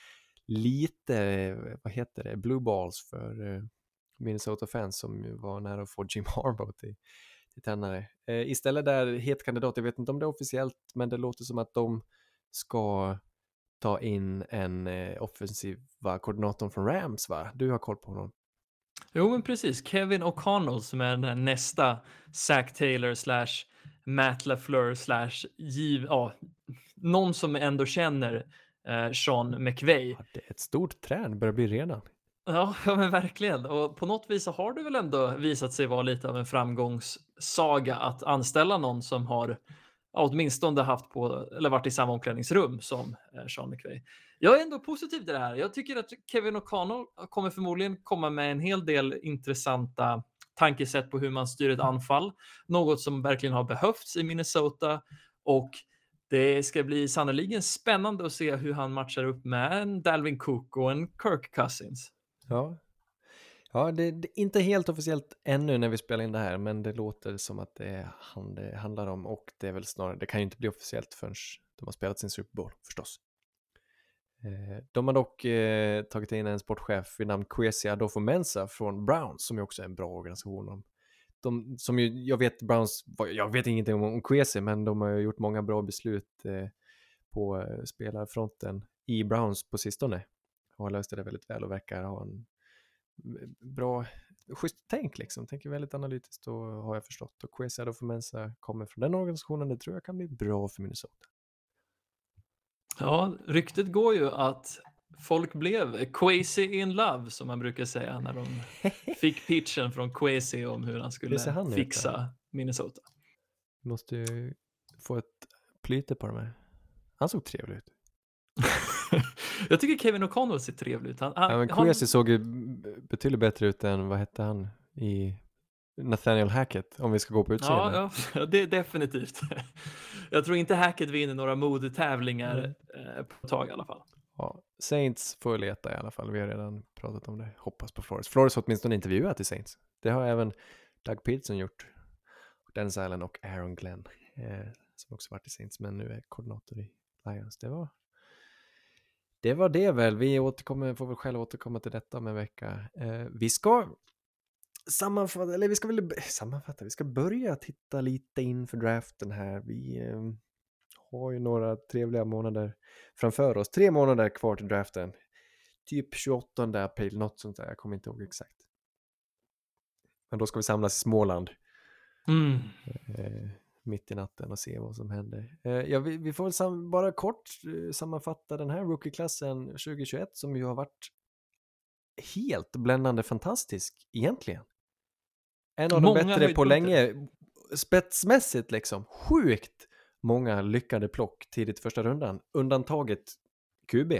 lite, eh, vad heter det, blue balls för Minnesota-fans som ju var nära att få Jim Harbaugh till, till tränare. Istället där het kandidat, jag vet inte om det är officiellt, men det låter som att de ska ta in en eh, offensiva koordinatorn från Rams va? Du har koll på honom. Jo, men precis. Kevin O'Connell som är den här nästa Zach Taylor slash Matt LaFleur slash giv, ja, någon som ändå känner eh, Sean McVay. Ja, det är ett stort det börjar bli redan. Ja, ja, men verkligen. Och på något vis så har det väl ändå visat sig vara lite av en framgångssaga att anställa någon som har åtminstone haft på eller varit i samma omklädningsrum som eh, Sean McVay. Jag är ändå positiv till det här. Jag tycker att Kevin O'Connell kommer förmodligen komma med en hel del intressanta tankesätt på hur man styr ett anfall. Något som verkligen har behövts i Minnesota och det ska bli sannoliken spännande att se hur han matchar upp med en Dalvin Cook och en Kirk Cousins. Ja, ja det, det är inte helt officiellt ännu när vi spelar in det här, men det låter som att det är han det handlar om och det är väl snarare, det kan ju inte bli officiellt förrän de har spelat sin Super Bowl förstås. Eh, de har dock eh, tagit in en sportchef vid namn Kwesi Adolfo Mensa från Browns som ju också är en bra organisation. De, som ju, jag vet Browns, jag vet ingenting om, om Kwesi men de har ju gjort många bra beslut eh, på eh, spelarfronten i Browns på sistone. Och har löst det väldigt väl och verkar ha en bra, schysst tänk liksom. Tänker väldigt analytiskt och har jag förstått. Och Kwesi Adolfo Mensa kommer från den organisationen. Det tror jag kan bli bra för Minnesota. Ja, ryktet går ju att folk blev crazy in love som man brukar säga när de fick pitchen från Quasi om hur han skulle han fixa ja. Minnesota. Måste ju få ett plyte på de här. Han såg trevlig ut. Jag tycker Kevin O'Connell ser trevlig ut. Han, han, Ja, men han- Kwesi såg ju betydligt bättre ut än, vad hette han, i Nathaniel Hackett, om vi ska gå på utseende. Ja, ja, det är definitivt. Jag tror inte Hackett vinner några modetävlingar Mm. eh, på ett tag i alla fall. Ja, Saints får leta i alla fall. Vi har redan pratat om det. Hoppas på Flores. Flores har åtminstone intervjuat i Saints. Det har även Doug Peterson gjort. Dennis Allen och Aaron Glenn. Eh, som också varit i Saints men nu är koordinator i Lions. Det var det var det väl. Vi återkommer, får väl själv återkomma till detta om en vecka. Eh, vi ska sammanfatta, eller vi ska väl sammanfatta, vi ska börja titta lite inför draften här. Vi eh, har ju några trevliga månader framför oss. Tre månader kvar till draften. Typ 28 april, något sånt där, jag kommer inte ihåg exakt. Men då ska vi samlas i Småland. Mm. Eh, mitt i natten och se vad som händer. Eh, ja, vi, vi, får sam bara kort eh, sammanfatta den här rookie-klassen 2021 som ju har varit helt bländande fantastisk egentligen. En av Många de bättre på länge, spetsmässigt liksom, sjukt många lyckade plock tidigt första rundan, undantaget QB.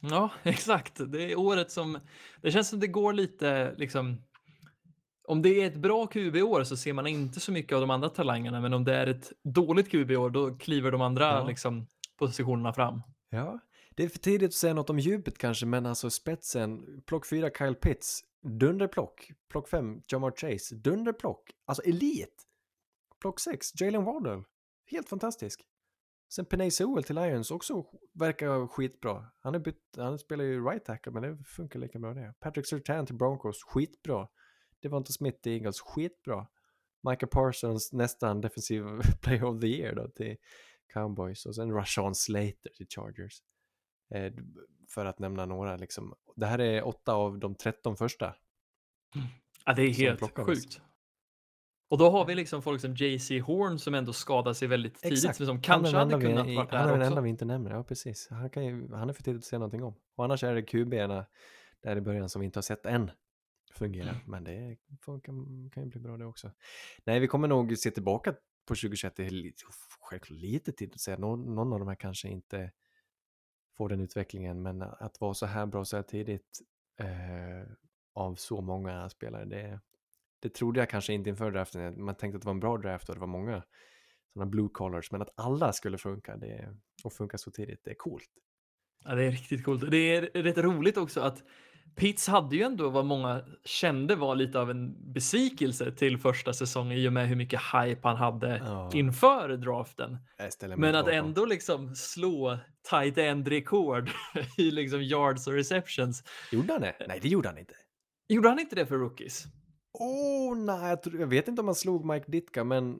Ja, exakt. Det är året som... Det känns som det går lite liksom... Om det är ett bra QB-år så ser man inte så mycket av de andra talangerna, men om det är ett dåligt QB-år då kliver de andra Ja. liksom, positionerna fram. Ja, det är för tidigt att säga något om djupet kanske, men alltså spetsen, plock 4 Kyle Pitts, dunderplock, plock 5 Jamar Chase, dunderplock, alltså elit. Plock 6 Jalen Waddell, helt fantastisk. Sen Penay Sewell till Lions också verkar skitbra. Han, är bytt, han spelar ju right tackle, men det funkar lika bra det. Patrick Surtain till Broncos, skitbra. Devonta Smith till Eagles, skitbra. Micah Parsons nästan defensiv player of the year då till Cowboys och sen Rashawn Slater till Chargers. Eh, för att nämna några liksom. Det här är åtta av de 13 första. Ja, det är helt sjukt. Och då har vi liksom folk som JC Horn som ändå skadar sig väldigt tidigt, Exakt. som kanske hade vi- kunnat vara Han är där den enda vi inte nämner, ja precis. Han, kan ju, han är för tidigt att säga någonting om. Och annars är det QB-erna där i början som vi inte har sett än fungera. Mm. Men det kan, kan ju bli bra det också. Nej, vi kommer nog se tillbaka på 2021. Det är lite, självklart lite tid att säga. Någon, någon av de här kanske inte får den utvecklingen. Men att vara så här bra så här tidigt eh, av så många spelare, det, det trodde jag kanske inte inför draften. Man tänkte att det var en bra draft och det var många sådana blue collars, men att alla skulle funka det, och funka så tidigt, det är coolt. Ja, det är riktigt coolt. Det är rätt roligt också att Pitts hade ju ändå vad många kände var lite av en besvikelse till första säsongen i och med hur mycket hype han hade Ja. inför draften. Men att bakom. ändå liksom slå tight end rekord i liksom yards och receptions. Gjorde han det? Nej, det gjorde han inte. Gjorde han inte det för rookies? Oh, nej, jag, tror, jag vet inte om han slog Mike Ditka, men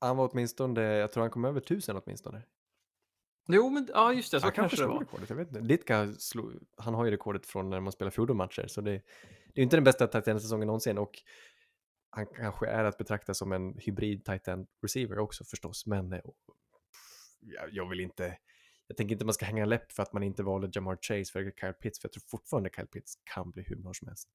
han var åtminstone, jag tror han kom över tusen åtminstone. Jo, men ja, just det, så han kanske det slog var. rekordet, jag vet inte. Ditka slog, han har ju rekordet från när man spelar fjortonmatcher, så det, det är ju inte den bästa tight end-säsongen någonsin och han kanske är att betrakta som en hybrid tight end receiver också förstås, men eh, jag, jag vill inte, jag tänker inte man ska hänga läpp för att man inte valde Jamar Chase för Kyle Pitts, för jag tror fortfarande Kyle Pitts kan bli hur bra som helst.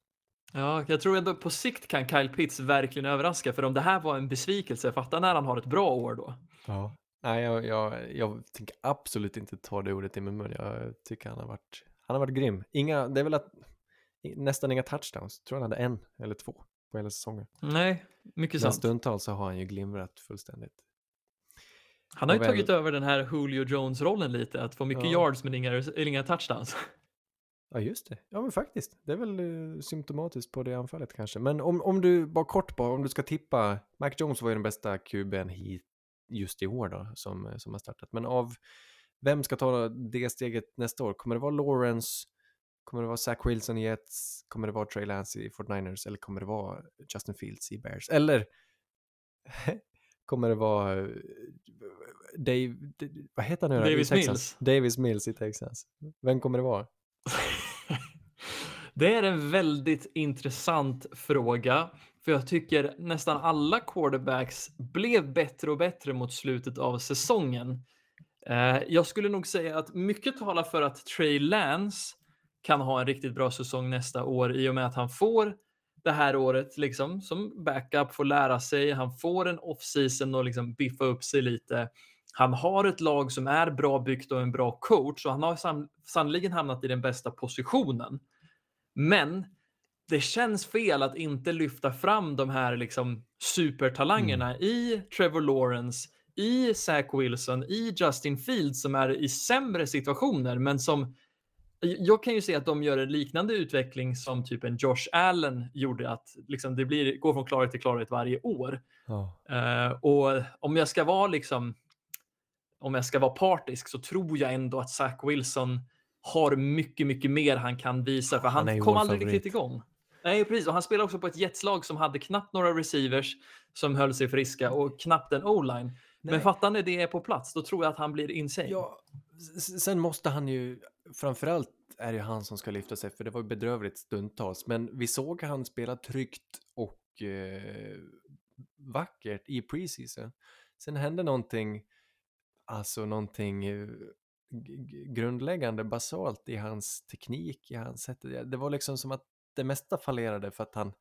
Ja, jag tror ändå på sikt kan Kyle Pitts verkligen överraska, för om det här var en besvikelse, fatta när han har ett bra år då. Ja. Nej, jag, jag, jag tänker absolut inte ta det ordet i min mun. Jag tycker han har varit, han har varit grym. Inga, det är väl att, nästan inga touchdowns. Jag tror han hade en eller två på hela säsongen. Nej, mycket Men sant. stundtals så har han ju glimrat fullständigt. Han har ju väl- tagit över den här Julio Jones-rollen lite, att få mycket Ja. yards men inga, inga touchdowns. Ja, just det. Ja, men faktiskt. Det är väl eh, symptomatiskt på det anfallet kanske. Men om, om du, bara kort bara, om du ska tippa. Mac Jones var ju den bästa QB'n hit just i år då, som, som har startat. Men av vem ska ta det steget nästa år? Kommer det vara Lawrence? Kommer det vara Zach Wilson i Jets? Kommer det vara Trey Lance i 49ers? Eller kommer det vara Justin Fields i Bears? Eller kommer det vara eh, Dave, vad heter han nu Davis? Mills. Davis Mills i Texans. Vem kommer det vara? Det är en väldigt intressant fråga, för jag tycker nästan alla quarterbacks blev bättre och bättre mot slutet av säsongen. Eh, jag skulle nog säga att mycket talar för att Trey Lance kan ha en riktigt bra säsong nästa år i och med att han får det här året liksom som backup, får lära sig, han får en off-season och liksom biffa upp sig lite. Han har ett lag som är bra byggt och en bra coach och han har san- sannoliken hamnat i den bästa positionen. Men det känns fel att inte lyfta fram de här liksom supertalangerna i Trevor Lawrence, i Zach Wilson, i Justin Fields som är i sämre situationer, men som jag kan ju se att de gör en liknande utveckling som typ en Josh Allen gjorde, att liksom det blir, går från klarhet till klarhet varje år. Ja. Eh, och om jag ska vara liksom, om jag ska vara partisk så tror jag ändå att Zach Wilson har mycket, mycket mer han kan visa, för Han han kom aldrig riktigt igång. Nej, precis. Och han spelar också på ett jetslag som hade knappt några receivers som höll sig friska och knappt en o-line. Men fattar ni det är på plats, då tror jag att han blir insane. Ja, sen måste han ju, framförallt är det ju han som ska lyfta sig, för det var ju bedrövligt stundtals, men vi såg han spela tryggt och eh, vackert i preseason. Sen hände någonting, alltså någonting eh, grundläggande, basalt i hans teknik, i hans sätt. Det var liksom som att det mesta fallerade för att han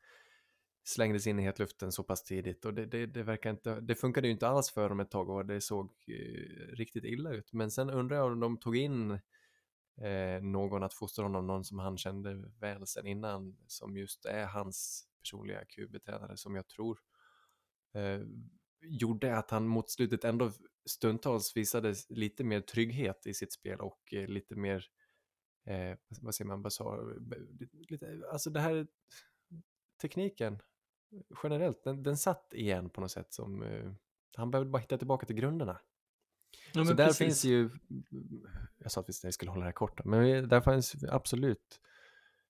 slängdes in i hetluften så pass tidigt och det, det, det verkar inte, det funkade ju inte alls för dem ett tag och det såg eh, riktigt illa ut. Men sen undrar jag om de tog in eh, någon att fostra honom, någon som han kände väl sen innan, som just är hans personliga QB-tränare som jag tror eh, gjorde att han mot slutet ändå stundtals visade lite mer trygghet i sitt spel och eh, lite mer, eh, vad säger man, basal, lite, alltså det här tekniken generellt, den, den satt igen på något sätt som eh, han behövde bara hitta tillbaka till grunderna. Ja, så där precis. finns ju, jag sa att vi skulle hålla det här korta, men där fanns absolut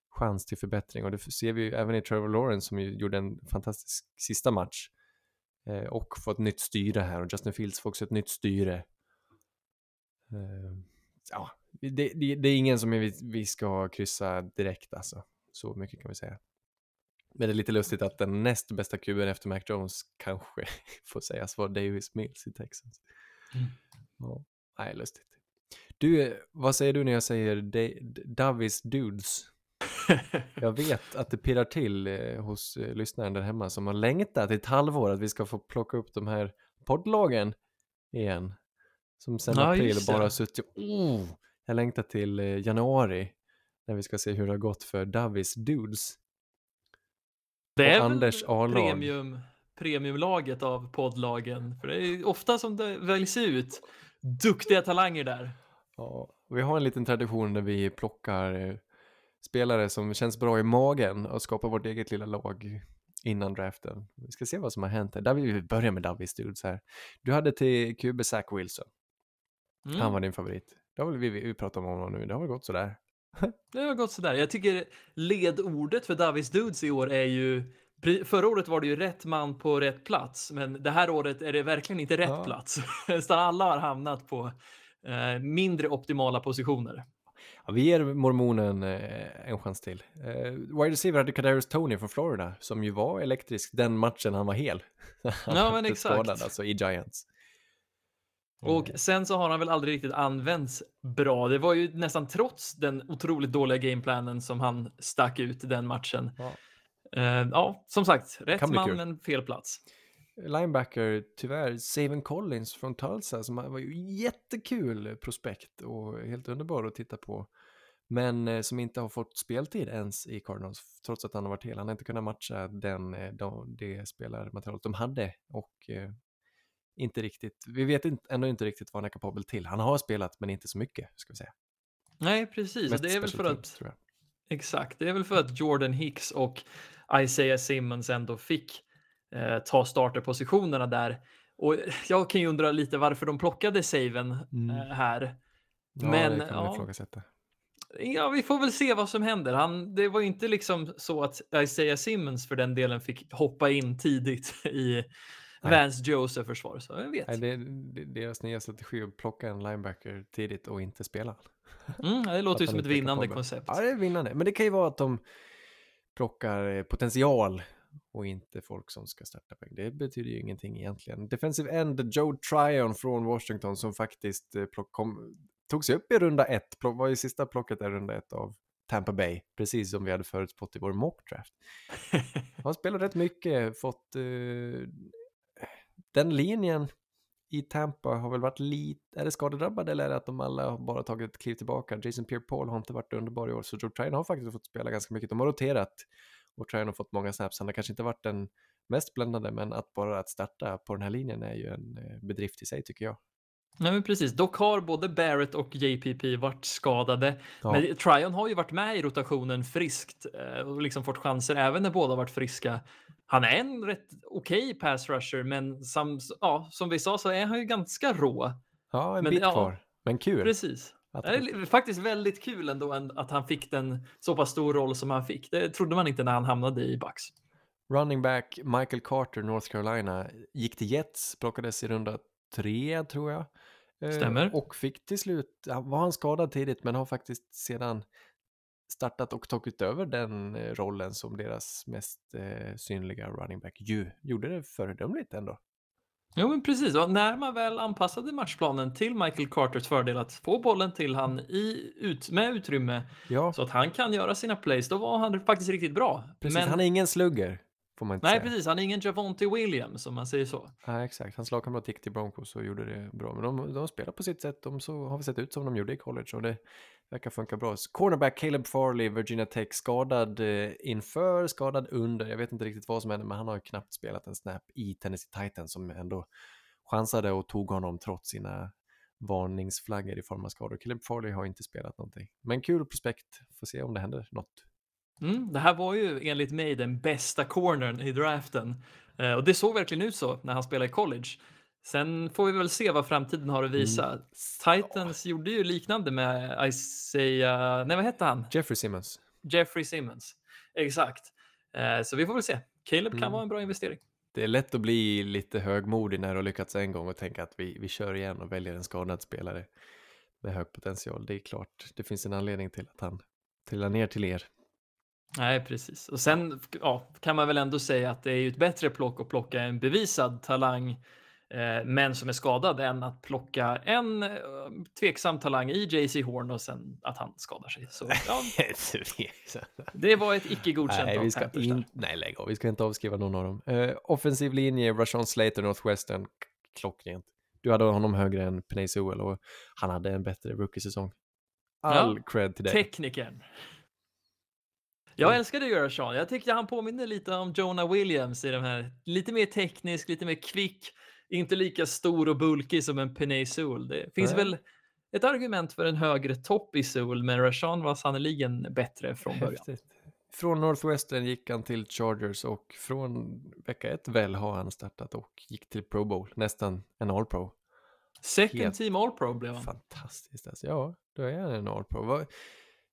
chans till förbättring och det ser vi ju även i Trevor Lawrence som ju gjorde en fantastisk sista match eh, och får ett nytt styre här och Justin Fields får också ett nytt styre. Eh, ja, det, det, det är ingen som vi, vi ska kryssa direkt alltså, så mycket kan vi säga. Men det är lite lustigt att den näst bästa kuben efter Mac Jones kanske får sägas vara Davis Mills i Texans. Mm. Ja, nej, lustigt. Du, vad säger du när jag säger Davis Dudes? Jag vet att det pirrar till eh, hos eh, lyssnaren där hemma som har längtat i ett halvår att vi ska få plocka upp de här poddlagen igen. Som sen Ja, april bara suttit, oh, jag längtar till eh, januari när vi ska se hur det har gått för Davis Dudes. Det är och Anders A-lag. premium, premiumlaget av poddlagen. För det är ofta som det väljs ut duktiga talanger där. Ja, vi har en liten tradition där vi plockar eh, spelare som känns bra i magen och skapar vårt eget lilla lag innan draften. Vi ska se vad som har hänt här. Där vill vi börja med Davis Dudes här. Du hade till QB Zach Wilson. Mm. Han var din favorit. Det har väl vi, vi pratat om honom nu. Det har väl gått sådär. Det har gått sådär. Jag tycker ledordet för Davis Dudes i år är ju Förra året var det ju rätt man på rätt plats, men det här året är det verkligen inte rätt Ja. plats. Utan alla har hamnat på eh, mindre optimala positioner. Ja, vi ger mormonen eh, en chans till. Eh, wide receiver hade Kadarius Tony från Florida som ju var elektrisk den matchen han var hel. Han Ja, men exakt. skadad, alltså i Giants. Och sen så har han väl aldrig riktigt använts bra. Det var ju nästan trots den otroligt dåliga gameplanen som han stack ut den matchen. Ja. Eh, ja, som sagt, rätt man kul. men fel plats. linebacker, tyvärr, Savin Collins från Tulsa som var ju jättekul prospekt och helt underbar att titta på. Men eh, som inte har fått speltid ens i Cardinals, trots att han har varit hel. Han har inte kunnat matcha den, eh, de, det spelarmaterialet de hade och inte riktigt, vi vet inte, ändå inte riktigt vad han är kapabel till. Han har spelat, men inte så mycket, ska vi säga. Nej, precis. Mest det är väl för att jag. Exakt, det är väl för att Jordan Hicks och Isaiah Simmons ändå fick eh, ta starterpositionerna där. Och jag kan ju undra lite varför de plockade Saven Mm. eh, här. Ja, men, det kan man ja. ifrågasätta. Ja, vi får väl se vad som händer. Han, det var ju inte liksom så att Isaiah Simmons för den delen fick hoppa in tidigt i Vance Joseph försvar. Så jag vet. Nej, det är det är deras nya strategi att plocka en linebacker tidigt och inte spela. Mm, det låter ju som ett är vinnande koncept. Ja, det är vinnande. Men det kan ju vara att de plockar eh, potential och inte folk som ska starta poäng. Det betyder ju ingenting egentligen. Defensive end Joe Tryon från Washington som faktiskt eh, plock, kom, tog sig upp i runda ett, plock, var ju sista plocket i runda ett av Tampa Bay, precis som vi hade förutspått i vår mock draft. Han har spelat rätt mycket, fått eh, den linjen i Tampa har väl varit lite, är det skadedrabbade eller är det att de alla har bara tagit ett kliv tillbaka? Jason Pierre-Paul har inte varit underbar i år, så Joe Tryon har faktiskt fått spela ganska mycket. De har roterat och Tryon har fått många snaps. Han har kanske inte varit den mest bländande, men att bara att starta på den här linjen är ju en eh, bedrift i sig tycker jag. Nej, men precis. Dock har både Barrett och JPP varit skadade. Ja. Men Tryon har ju varit med i rotationen friskt eh, och liksom fått chanser även när båda varit friska. Han är en rätt okej pass rusher, men som, ja, som vi sa så är han ju ganska rå. Ja, en Men bit ja. kvar, men kul. Precis. Att Det är faktiskt väldigt kul ändå att han fick den så pass stor roll som han fick. Det trodde man inte när han hamnade i Bucks. Running back Michael Carter, North Carolina, gick till Jets, plockades i runda tre tror jag. Eh, Stämmer. Och fick till slut, var han skadad tidigt men har faktiskt sedan startat och tagit över den eh, rollen som deras mest eh, synliga running back. Ju, gjorde det föredömligt ändå. Jo, men precis. Och när man väl anpassade matchplanen till Michael Carters fördel att få bollen till han i, ut, med utrymme Ja, så att han kan göra sina plays, då var han faktiskt riktigt bra. precis. Men, Han är ingen slugger, får man inte nej, säga. precis. Han är ingen Javonte Williams, om man säger så. Nej, exakt. Hans lagkamrat gick till Broncos och gjorde det bra. Men de, de spelar på sitt sätt. De så, har vi sett ut som de gjorde i college och det verkar funka bra. Cornerback Caleb Farley, Virginia Tech, skadad eh, inför, skadad under. Jag vet inte riktigt vad som hände, men han har ju knappt spelat en snap i Tennessee Titans som ändå chansade och tog honom trots sina varningsflaggor i form av skador. Caleb Farley har inte spelat någonting. Men kul prospekt. Får se om det händer något. Mm, det här var ju enligt mig den bästa cornern i draften. Eh, och det såg verkligen ut så när han spelade i college. Sen får vi väl se vad framtiden har att visa. Mm. Titans gjorde ju liknande med Isaiah, nej vad hette han? Jeffrey Simmons. Jeffrey Simmons. Exakt. Eh, så vi får väl se. Caleb kan Mm. vara en bra investering. Det är lätt att bli lite högmodig när du har lyckats en gång och tänka att vi, vi kör igen och väljer en skadad spelare med hög potential. Det är klart, det finns en anledning till att han trillar ner till er. Nej, precis. Och sen ja, kan man väl ändå säga att det är ju ett bättre plock att plocka en bevisad talang, eh, men som är skadad, än att plocka en eh, tveksam talang i JC Horn och sen att han skadar sig. Så ja, det var ett icke godkänt nej, vi ska in, nej, lägg av. Vi ska inte avskriva någon av dem. Eh, offensiv linje, Rashawn Slater, Northwestern, klockrent. Du hade honom högre än Penay Sewell och han hade en bättre rookie-säsong. All cred till dig. Teknikern. Jag älskade Göra Sean. Jag tyckte han påminner lite om Jonah Williams i de här. Lite mer teknisk, lite mer kvick. Inte lika stor och bulkig som en Penay Sewell. Det finns Nej. väl ett argument för en högre topp i Sewell, men Rashawn var sannoliken bättre från början. Häftigt. Från Northwestern gick han till Chargers och från vecka ett väl har han startat och gick till Pro Bowl, nästan en All-Pro. Second Helt team all pro blev han. Fantastiskt alltså. Ja, då är han en All-Pro. Vad-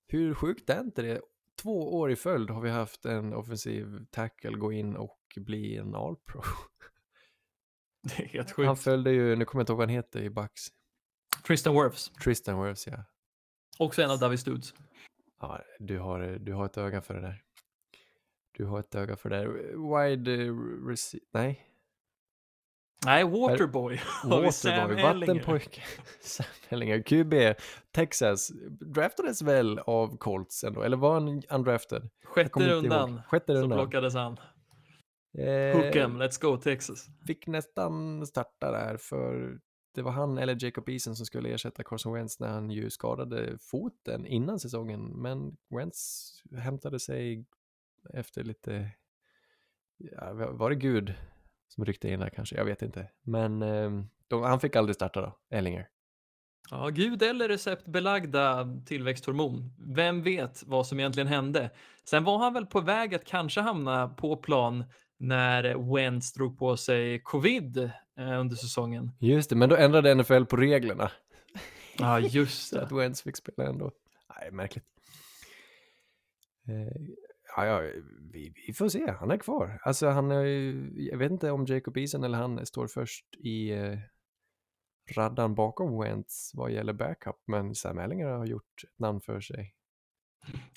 Hur sjukt är inte det? Två år i följd har vi haft en offensiv tackle gå in och bli en All-Pro. Det är helt Han sjukt. följde ju, nu kommer jag inte ihåg vad han heter i Bucks, Tristan Wirfs, Tristan Wirfs ja. också en av David Studs. Ja, du har, du har ett öga för det där. Du har ett öga för det där. Wide eh, rece- nej, Nej, Waterboy Waterboy, vattenpojke. Sam Ellinger, QB, Texas, draftades väl av Colts ändå, eller var han undrafted? Sjätte rundan Sjätte så rundan. plockades han. Eh, Hook 'em, let's go Texas. fick nästan starta där för det var han eller Jacob Eason som skulle ersätta Carson Wentz när han ju skadade foten innan säsongen. Men Wentz hämtade sig efter lite, ja, var det Gud som ryckte in där kanske? Jag vet inte. Men eh, de, han fick aldrig starta då, Ellinger. Ja, gud eller receptbelagda tillväxthormon. Vem vet vad som egentligen hände? Sen var han väl på väg att kanske hamna på plan när Wentz drog på sig covid eh, under säsongen. Just det, men då ändrade NFL på reglerna. Ja, just det. att Wentz fick spela ändå. Nej, märkligt. Ja, ja, vi, vi får se. Han är kvar. Alltså, han är, jag vet inte om Jacob Eason eller han står först i eh, raddan bakom Wentz vad gäller backup, men Sam Ellinger har gjort ett namn för sig.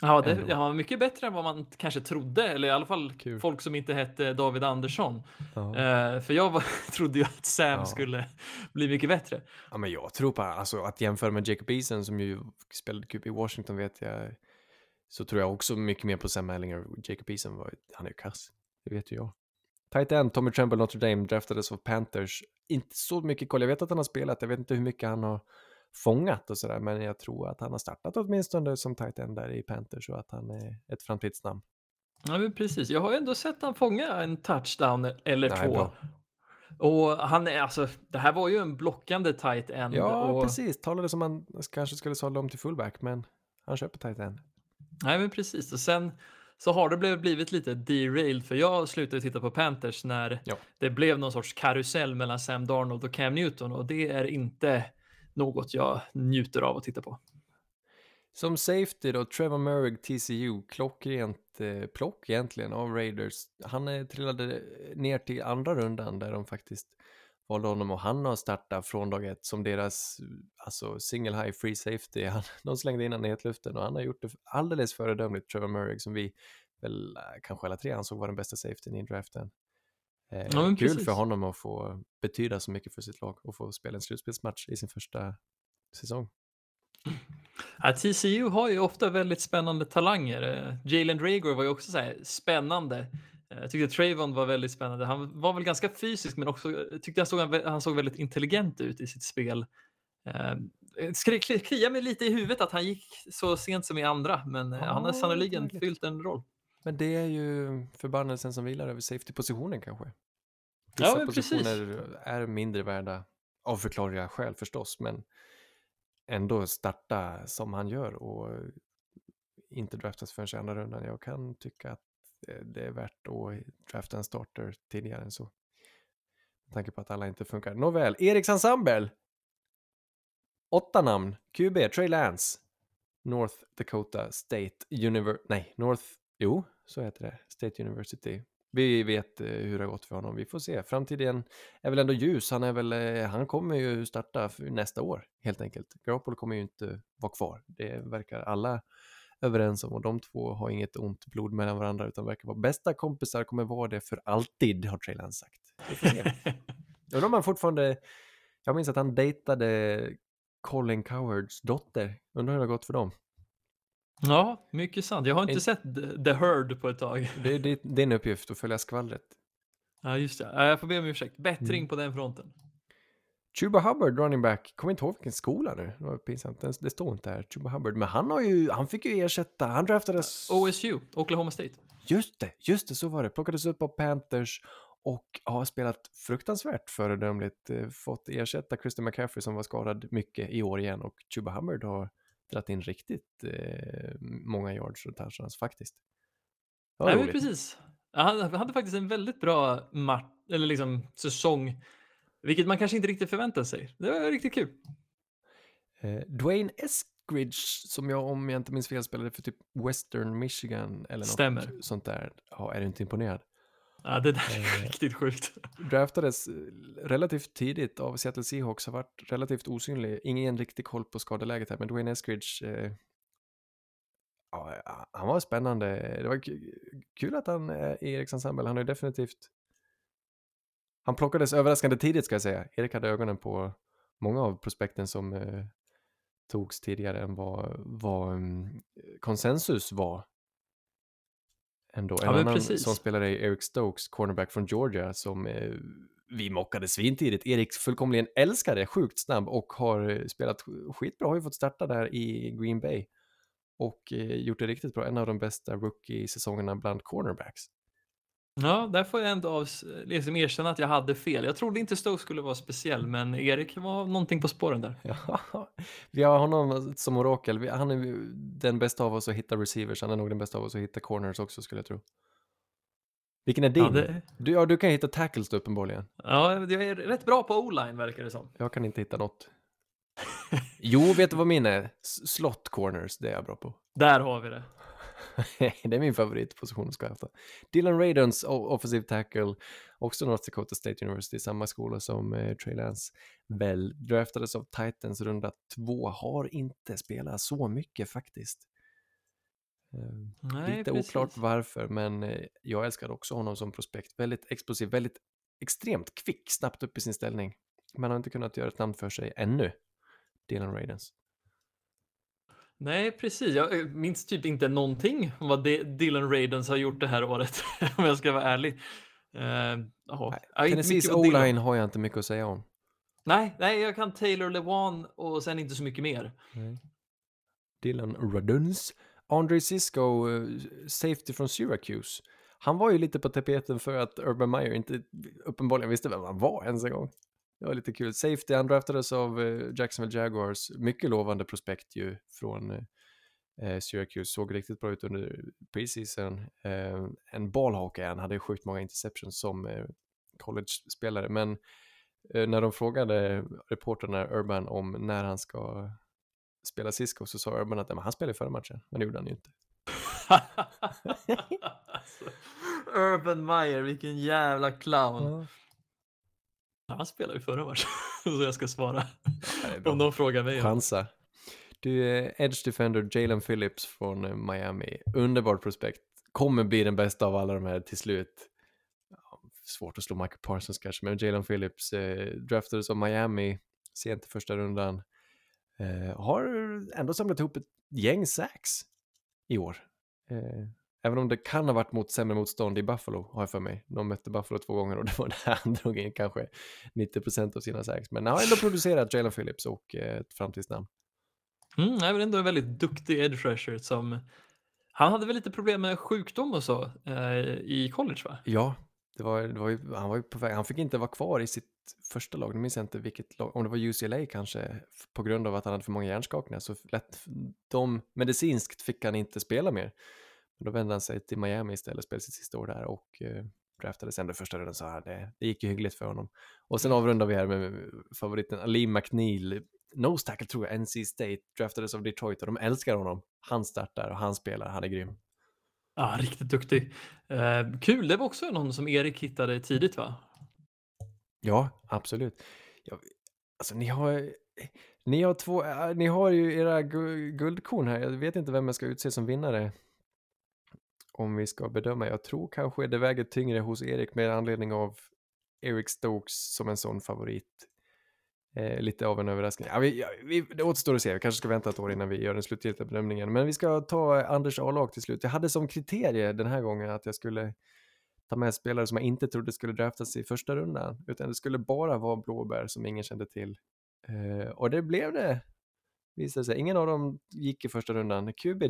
Ja, det, Ändå. ja, mycket bättre än vad man kanske trodde, eller i alla fall Kul. folk som inte hette David Andersson. Ja. Eh, för jag var, trodde ju att Sam Ja. skulle bli mycket bättre. ja, men jag tror på alltså, att jämföra med Jacob Eason som ju spelade QB i Washington vet jag, så tror jag också mycket mer på Sam Ellinger. Jacob Eason han är ju kass, det vet ju jag. Tight end, Tommy Tremble, Notre Dame, draftades av Panthers. Inte så mycket koll, jag vet att han har spelat, jag vet inte hur mycket han har fångat och sådär, men jag tror att han har startat åtminstone som tight end där i Panthers och att han är ett framtidsnamn. Ja, men precis. Jag har ändå sett han fånga en touchdown eller Nej, två. bra. Och han är alltså, det här var ju en blockande tight end. Ja, och, precis. Talade som man kanske skulle sålla om till fullback, men han köper tight end. Nej, men precis. Och sen så har det blivit- lite derailed för jag slutade titta på Panthers när Ja. det blev någon sorts karusell mellan Sam Darnold och Cam Newton och det är inte något jag njuter av att titta på. Som safety då, Trevor Murray, TCU, klockrent eh, plock egentligen av Raiders. Han eh, trillade ner till andra rundan där de faktiskt valde honom och han har startat från dag ett som deras alltså single high free safety. Han, de slängde in honom i hetluften och han har gjort det alldeles föredömligt, Trevor Murray, som vi väl eh, kanske alla tre ansåg var den bästa safetyn i draften. Eh, Ja, kul precis. för honom att få betyda så mycket för sitt lag och få spela en slutspelsmatch i sin första säsong. Ja, TCU har ju ofta väldigt spännande talanger. Eh, Jalen Drager var ju också så här spännande. Eh, Jag tyckte Trayvon var väldigt spännande. Han var väl ganska fysisk, men också jag tyckte jag såg, han såg väldigt intelligent ut i sitt spel. Eh, kliar mig lite i huvudet att han gick så sent som i andra, men eh, han har Ja, sannoliken fyllt en roll. Men det är ju förbannelsen som vilar över safety-positionen kanske. Ja, Vissa men precis. positioner är mindre värda av förklarliga skäl förstås, men ändå starta som han gör och inte draftas förrän i andra rundan. Jag kan tycka att det är värt att drafta en starter tidigare än så. Med tanke på att alla inte funkar. Nåväl, Eriks ensemble. Åtta namn. QB, Trey Lance. North Dakota State University. Nej, North... Jo, så heter det. State University. Vi vet eh, hur det har gått för honom. Vi får se. Framtiden är väl ändå ljus. Han, är väl, eh, han kommer ju starta för nästa år, helt enkelt. Garoppolo kommer ju inte vara kvar. Det verkar alla överens om och de två har inget ont blod mellan varandra utan verkar vara bästa kompisar, kommer vara det för alltid, har Lance sagt. Undrar om han fortfarande... Jag minns att han dejtade Colin Cowards dotter. Undrar hur det har gått för dem. ja, mycket sant. Jag har inte En- sett The- Herd på ett tag. Det är det- din uppgift att följa skvallret. Ja, just det. Ja, Jag får be om ursäkt. Bättring Mm. på den fronten. Chuba Hubbard, running back, kommer inte ihåg vilken skola nu. Det var pinsamt, det, det står inte här. Chuba Hubbard, men han har ju, han fick ju ersätta, han draftades... OSU, Oklahoma State. Just det, just det, så var det. Plockades upp av Panthers och har spelat fruktansvärt föredömligt. Eh, Fått ersätta Christian McCaffrey som var skadad mycket i år igen och Chuba Hubbard har dragit in riktigt eh, många yards och touchdowns faktiskt. Nej, precis. Han hade faktiskt en väldigt bra match, eller liksom säsong, vilket man kanske inte riktigt förväntade sig. Det var riktigt kul. Eh, Dwayne Eskridge, som jag om jag inte minns fel spelade för typ Western Michigan eller något Stämmer. sånt där. Ja, är du inte imponerad? Ja, det där Eh. är riktigt sjukt. Draftades eh, relativt tidigt av Seattle Seahawks, har varit relativt osynlig. Ingen riktig koll på skadeläget här, men Dwayne Eskridge, eh, ja, han var spännande. Det var kul att han är i Eriks ensemble. Han har ju definitivt... Han plockades överraskande tidigt ska jag säga. Erik hade ögonen på många av prospekten som eh, togs tidigare än vad, vad mm, konsensus var. Ändå. En Ja, annan precis. som spelade är Eric Stokes, cornerback från Georgia, som eh, vi mockade svintidigt. Erik fullkomligen älskade, sjukt snabb och har eh, spelat sk- skitbra, har ju fått starta där i Green Bay. Och eh, gjort det riktigt bra, en av de bästa rookie-säsongerna bland cornerbacks. Ja, där får jag ändå av, liksom erkänna att jag hade fel. Jag trodde inte Stoke skulle vara speciell, men Erik var någonting på spåren där. Ja, vi har honom som orakel. Han är den bästa av oss att hitta receivers. Han är nog den bästa av oss att hitta corners också skulle jag tro. Vilken är din? Ja, det, Du, ja, du kan hitta tackles då, uppenbarligen. ja, jag är rätt bra på o-line verkar det som. Jag kan inte hitta något. Jo, vet du vad min är? S- Slot corners, det är jag bra på. Där har vi det. det är min favoritposition att ska haft. Dylan Radons, offensive tackle, också North Dakota State University, samma skola som eh, Trey Lance, väl draftades av Titans runda två, har inte spelat så mycket faktiskt. Eh, Nej, Lite precis. oklart varför, men eh, jag älskade också honom som prospekt. Väldigt explosiv, väldigt extremt kvick, snabbt upp i sin ställning. Man har inte kunnat göra ett namn för sig ännu, Dylan Radons. Nej, precis. Jag eh, minns typ inte någonting vad Dylan Radens har gjort det här året, om jag ska vara ärlig. Uh, Nej, Tennessees o-line har jag inte mycket att säga om. Nej, nej, jag kan Taylor Lewan och sen inte så mycket mer. Dylan Radons. Andre Cisco, eh, safety från Syracuse. Han var ju lite på tapeten för att Urban Meyer inte uppenbarligen visste vem han var ens en gång. Det var lite kul. Safety, han draftades av eh, Jacksonville Jaguars. Mycket lovande prospekt ju från eh, Syracuse. Såg riktigt bra ut under preseason. Eh, en ballhawk är han, hade sjukt många interceptions som eh, college-spelare. Men eh, när de frågade reporterna Urban om när han ska spelade Cisco så sa Urban att han spelade förra matchen, men det gjorde han ju inte. alltså, Urban Meyer, vilken jävla clown. Ja. Han spelade ju förra matchen, så jag ska svara. Om de frågar mig. Chansa. Du, eh, Edge Defender Jalen Phillips från eh, Miami, underbart prospekt, kommer bli den bästa av alla de här till slut. Svårt att slå Michael Parsons kanske, men Jalen Phillips eh, draftades av Miami sent i första rundan. Eh, har ändå samlat ihop ett gäng sacks i år. Eh, även om det kan ha varit mot sämre motstånd i Buffalo, har jag för mig. De mötte Buffalo två gånger och det var där han drog in kanske 90% av sina sacks. Men han har ändå producerat Jalen Phillips och eh, ett framtidsnamn. Mm, är väl ändå en väldigt duktig edge rusher som han hade väl lite problem med sjukdom och så eh, i college va? Ja, det var, det var ju, han var ju på väg, han fick inte vara kvar i sitt första lag, nu minns jag inte vilket lag, om det var UCLA kanske, på grund av att han hade för många hjärnskakningar, så lätt, de, medicinskt fick han inte spela mer. Men då vände han sig till Miami istället, spelade sitt sista år där och eh, draftades ändå första rundan så här, det, det gick ju hyggligt för honom. Och sen avrundar vi här med favoriten Ali McNeil, nose tackle tror jag, NC State, draftades av Detroit och de älskar honom. Han startar och han spelar, han är grym. Ja, riktigt duktig. Eh, kul, det var också någon som Erik hittade tidigt va? Ja, absolut. Ja, alltså ni har, ni har två, äh, ni har ju era gu- guldkorn här. Jag vet inte vem jag ska utse som vinnare. Om vi ska bedöma. Jag tror kanske det väger tyngre hos Erik med anledning av Eric Stokes som en sån favorit. Eh, lite av en överraskning. Ja, vi, ja, vi, det återstår att se. Vi kanske ska vänta ett år innan vi gör den slutgiltiga bedömningen. Men vi ska ta Anders A-lag till slut. Jag hade som kriterie den här gången att jag skulle ta med spelare som jag inte trodde skulle draftas i första rundan, utan det skulle bara vara blåbär som ingen kände till. Eh, och det blev det, visade sig. Ingen av dem gick i första rundan. QB,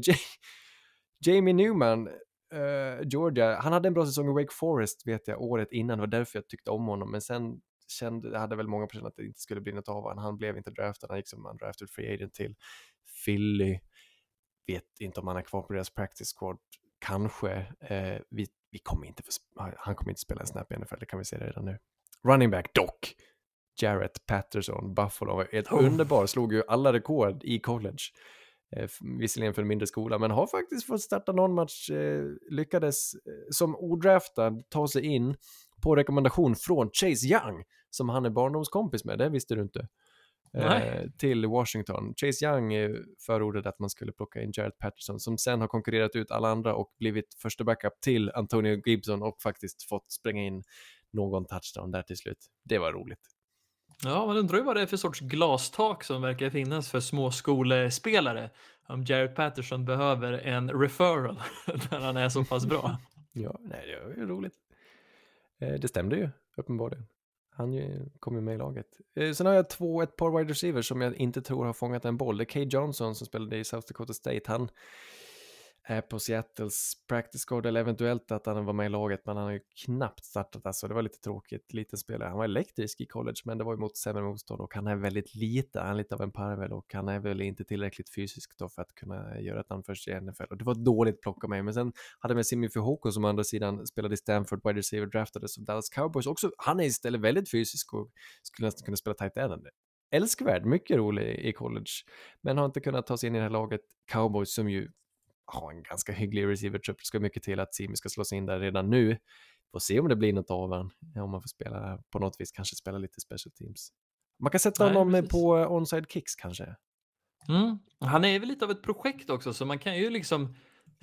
Jamie Newman, eh, Georgia, han hade en bra säsong i Wake Forest vet jag året innan, det var därför jag tyckte om honom, men sen kände, hade väl många personer att det inte skulle bli något av honom. Han blev inte draftad, han gick som en drafted free agent till Philly. Vet inte om han är kvar på deras practice squad, kanske. Eh, vi, vi kommer inte få, han kommer inte spela en snap i NFL, det kan vi se redan nu. Running back dock. Jarrett Patterson, Buffalo, ett Oh. underbar, slog ju alla rekord i college. Eh, visserligen för en mindre skola, men har faktiskt fått starta någon match, eh, lyckades eh, som odraftad ta sig in på rekommendation från Chase Young, som han är barndomskompis med, det visste du inte. Eh, till Washington. Chase Young eh, förordade att man skulle plocka in Jarrett Patterson som sen har konkurrerat ut alla andra och blivit första backup till Antonio Gibson och faktiskt fått spränga in någon touchdown där till slut. Det var roligt. Ja, man undrar ju vad det är för sorts glastak som verkar finnas för småskolespelare. Om Jared Patterson behöver en referral när han är så pass bra. Ja, nej, det var ju roligt. Eh, det stämde ju, uppenbarligen. Han kom ju med i laget. Eh, sen har jag två, ett par wide receivers som jag inte tror har fångat en boll. Det är Kay Johnson som spelade i South Dakota State. Han är på Seattles practice squad, eller eventuellt att han var med i laget, men han har ju knappt startat alltså. Det var lite tråkigt, liten spelare. Han var elektrisk i college, men det var ju mot sämre motstånd och han är väldigt lite, han är lite av en parvel och han är väl inte tillräckligt fysisk då för att kunna göra ett namn för sig i NFL. Och det var dåligt plocka av mig, men sen hade vi med Simi Fuhoko som å andra sidan spelade i Stanford, wide receiver, draftades av Dallas Cowboys. Också, han är istället väldigt fysisk och skulle nästan kunna spela tight end. Älskvärd, mycket rolig i college, men har inte kunnat ta sig in i det här laget. Cowboys som ju har en ganska hygglig receiver-trupp, det ska mycket till att Simi ska slå sig in där redan nu. Får se om det blir något av han, om man får spela på något vis, kanske spela lite special teams. Man kan sätta Nej, honom på eh, onside kicks kanske. Mm. Han är väl lite av ett projekt också, så man kan ju liksom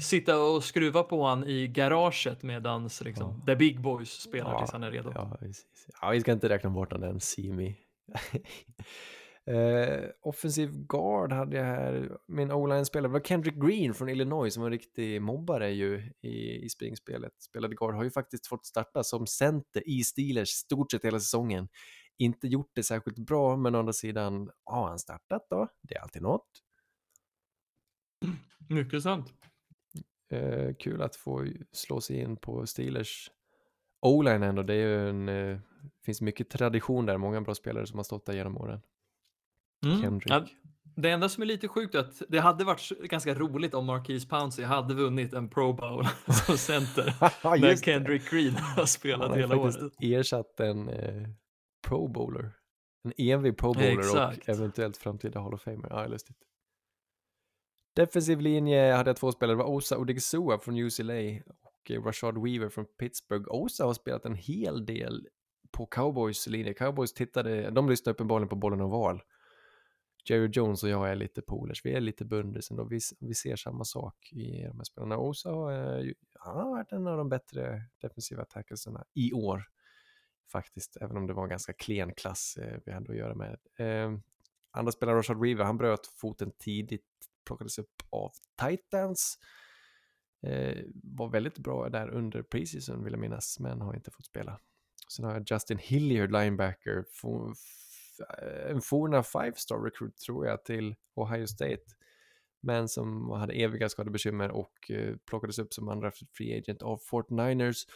sitta och skruva på han i garaget medans liksom, the big boys spelar tills han är redo. Ja, precis. ja, vi ska inte räkna bort den Simi. Uh, offensiv guard hade jag här, min o-line-spelare var Kendrick Green från Illinois som var en riktig mobbare ju i, i springspelet. Spelade guard, har ju faktiskt fått starta som center i Steelers stort sett hela säsongen. Inte gjort det särskilt bra, men å andra sidan har han startat då? Det är alltid något. Mycket sant. Eh, kul att få slå sig in på Steelers O-line ändå. Det är ju en, eh, finns mycket tradition där, många bra spelare som har stått där genom åren. Mm. Kendrick. Ja, det enda som är lite sjukt är att det hade varit ganska roligt om Marquise Pouncey hade vunnit en Pro Bowl som center när. Kendrick Green har spelat har hela året. ersatt en eh, Pro Bowler. En evig Pro Bowler Exakt. och eventuellt framtida Hall of Famer. Ja, lustigt. Defensiv linje hade jag två spelare, det var Osa Odigizua från UCLA och eh, Rashad Weaver från Pittsburgh. Osa har spelat en hel del på Cowboys linje. Cowboys tittade, de lyssnade uppenbarligen på bollen och val. Jerry Jones och jag är lite polers, vi är lite bundis ändå, vi, vi ser samma sak i de här spelarna. Och så eh, han har varit en av de bättre defensiva tacklesarna i år faktiskt, även om det var en ganska klen klass eh, vi hade att göra med. Eh, andra spelaren, Rashad Weaver, han bröt foten tidigt, plockades upp av Titans. Eh, var väldigt bra där under preseason vill jag minnas, men har inte fått spela. Sen har jag Justin Hilliard, linebacker, en forna five-star recruit tror jag till Ohio State. Men som hade eviga skadebekymmer och eh, plockades upp som andra free agent av Fort Niners.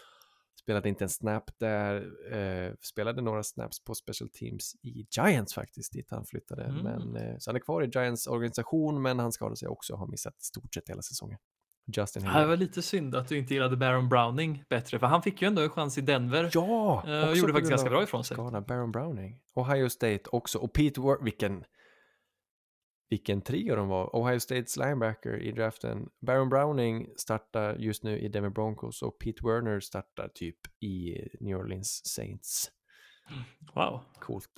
Spelade inte en snap där, eh, spelade några snaps på special teams i Giants faktiskt, dit han flyttade. Mm. Men, eh, så han är kvar i Giants organisation, men han skadade sig också och har missat stort sett hela säsongen. Justin Hill. Det var lite synd att du inte gillade Baron Browning bättre, för han fick ju ändå en chans i Denver. Ja! Eh, och gjorde faktiskt ganska bra ifrån sig. Skada, Baron Browning. Ohio State också, och Pete Ward, vilken, vilken trio de var. Ohio States linebacker i draften. Baron Browning startar just nu i Denver Broncos och Pete Werner startar typ i New Orleans Saints. Wow. Coolt.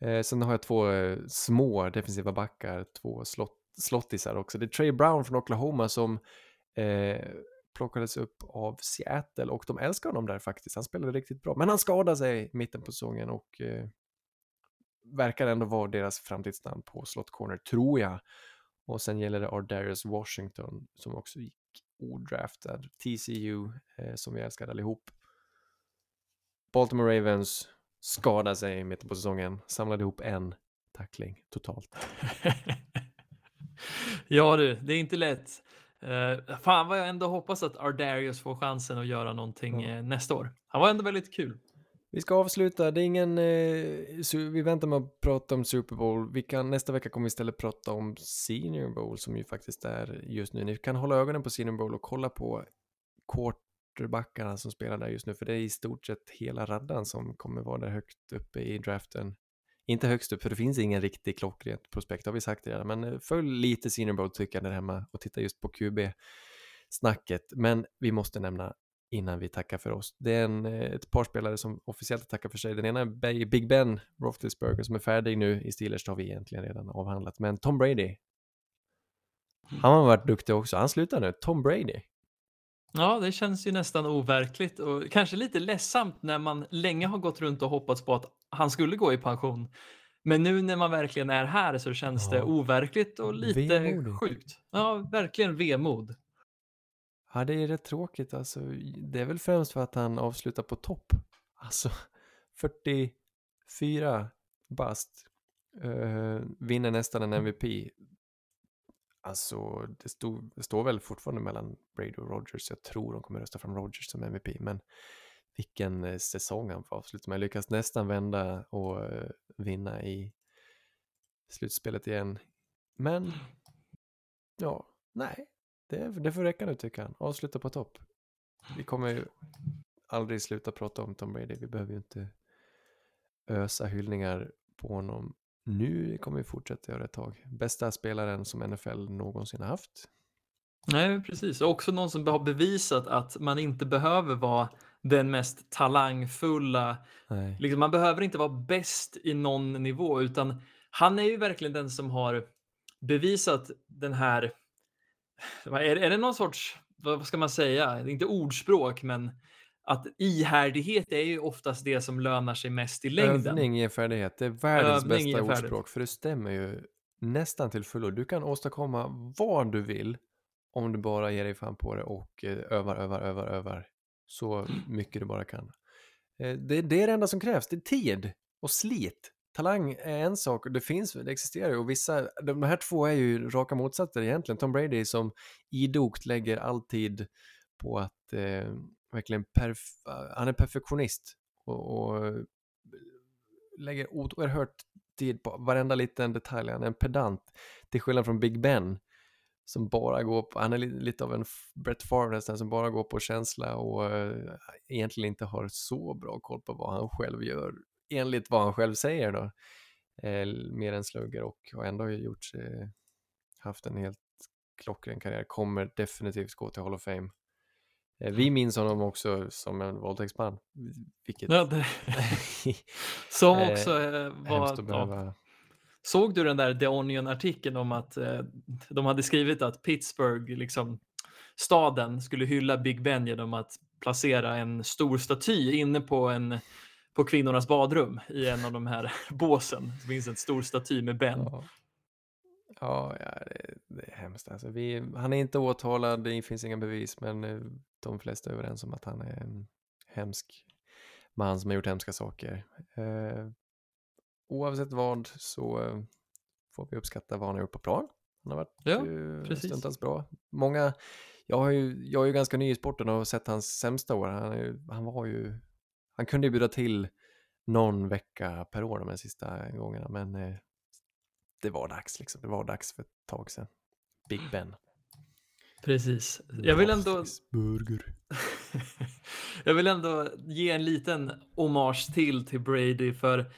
Eh, sen har jag två eh, små defensiva backar, två slott slottisar också. Det är Trey Brown från Oklahoma som eh, plockades upp av Seattle och de älskar honom där faktiskt. Han spelade riktigt bra, men han skadade sig i mitten på säsongen och eh, verkar ändå vara deras framtidsnamn på slot corner, tror jag. Och sen gäller det Ardarius Washington som också gick odraftad. TCU eh, som vi älskar allihop. Baltimore Ravens skadade sig i mitten på säsongen, samlade ihop en tackling totalt. ja du, det är inte lätt. Uh, fan vad jag ändå hoppas att Ardarius får chansen att göra någonting ja. uh, nästa år. Han var ändå väldigt kul. Vi ska avsluta, det är ingen, uh, vi väntar med att prata om Super Bowl. Vi kan, nästa vecka kommer vi istället prata om Senior Bowl som ju faktiskt är just nu. Ni kan hålla ögonen på Senior Bowl och kolla på quarterbackarna som spelar där just nu, för det är i stort sett hela raddan som kommer vara där högt uppe i draften inte högst upp, för det finns ingen riktig klockrent prospekt, har vi sagt det redan, men eh, följ lite Bowl tycker jag där hemma och titta just på QB-snacket. Men vi måste nämna innan vi tackar för oss. Det är en, eh, ett par spelare som officiellt tackar för sig. Den ena är Big Ben Roethlisberger som är färdig nu i Steelers, har vi egentligen redan avhandlat. Men Tom Brady, han har varit duktig också. Han slutar nu, Tom Brady. Ja, det känns ju nästan overkligt och kanske lite ledsamt när man länge har gått runt och hoppats på att han skulle gå i pension. Men nu när man verkligen är här så känns ja. det overkligt och lite Vemodigt. sjukt. Ja, verkligen vemod. Ja, det är rätt tråkigt alltså. Det är väl främst för att han avslutar på topp. Alltså 44 bast. Uh, vinner nästan en MVP. Alltså, det, stod, det står väl fortfarande mellan Brady och Rogers. Jag tror de kommer rösta fram Rogers som MVP, men vilken eh, säsong han får avsluta med. Lyckas nästan vända och eh, vinna i slutspelet igen. Men, ja, nej, det, det får räcka nu tycker han. Avsluta på topp. Vi kommer ju aldrig sluta prata om Tom Brady. Vi behöver ju inte ösa hyllningar på honom nu kommer vi fortsätta göra ett tag. Bästa spelaren som NFL någonsin har haft. Nej, precis. Och också någon som har bevisat att man inte behöver vara den mest talangfulla. Liksom, man behöver inte vara bäst i någon nivå, utan han är ju verkligen den som har bevisat den här... Är, är det någon sorts, vad ska man säga, inte ordspråk, men att ihärdighet är ju oftast det som lönar sig mest i längden. Övning ger färdighet, det är världens Övning bästa ordspråk, för det stämmer ju nästan till fullo. Du kan åstadkomma vad du vill om du bara ger dig fan på det och eh, övar, övar, övar, övar så mycket du bara kan. Eh, det, det är det enda som krävs, det är tid och slit. Talang är en sak, och det finns, det existerar ju och vissa, de här två är ju raka motsatser egentligen. Tom Brady som idogt lägger all tid på att eh, verkligen perf han är perfektionist och, och lägger oerhört tid på varenda liten detalj. Han är en pedant, till skillnad från Big Ben som bara går på, han är lite av en Brett Favre nästan, som bara går på känsla och äh, egentligen inte har så bra koll på vad han själv gör, enligt vad han själv säger då. Eh, mer än slugger och har ändå gjort haft en helt klockren karriär, kommer definitivt gå till Hall of Fame. Eh, Vi minns honom också som en våldtäktsman, vilket Ja, det, som Eh, också eh, hemskt var... att Ja, behöva såg du den där The Onion-artikeln om att eh, de hade skrivit att Pittsburgh, liksom staden, skulle hylla Big Ben genom att placera en stor staty inne på en på kvinnornas badrum i en av de här båsen. Det finns en stor staty med Ben. Ja, ja, ja det, det är hemskt. Alltså, vi, han är inte åtalad, det finns inga bevis, men eh, de flesta är överens om att han är en hemsk man som har gjort hemska saker. Eh, oavsett vad så eh, får vi uppskatta vad han har gjort på plan. Han har varit Ja, eh, precis. stundtals bra. Många, jag, har ju, jag är ju ganska ny i sporten och har sett hans sämsta år. Han, ju- han var ju, han kunde ju bjuda till någon vecka per år de här sista gångerna, men eh, det var dags liksom. Det var dags för ett tag sedan. Big Ben. Precis. Jag vill ändå jag vill ändå ge en liten hommage till till Brady för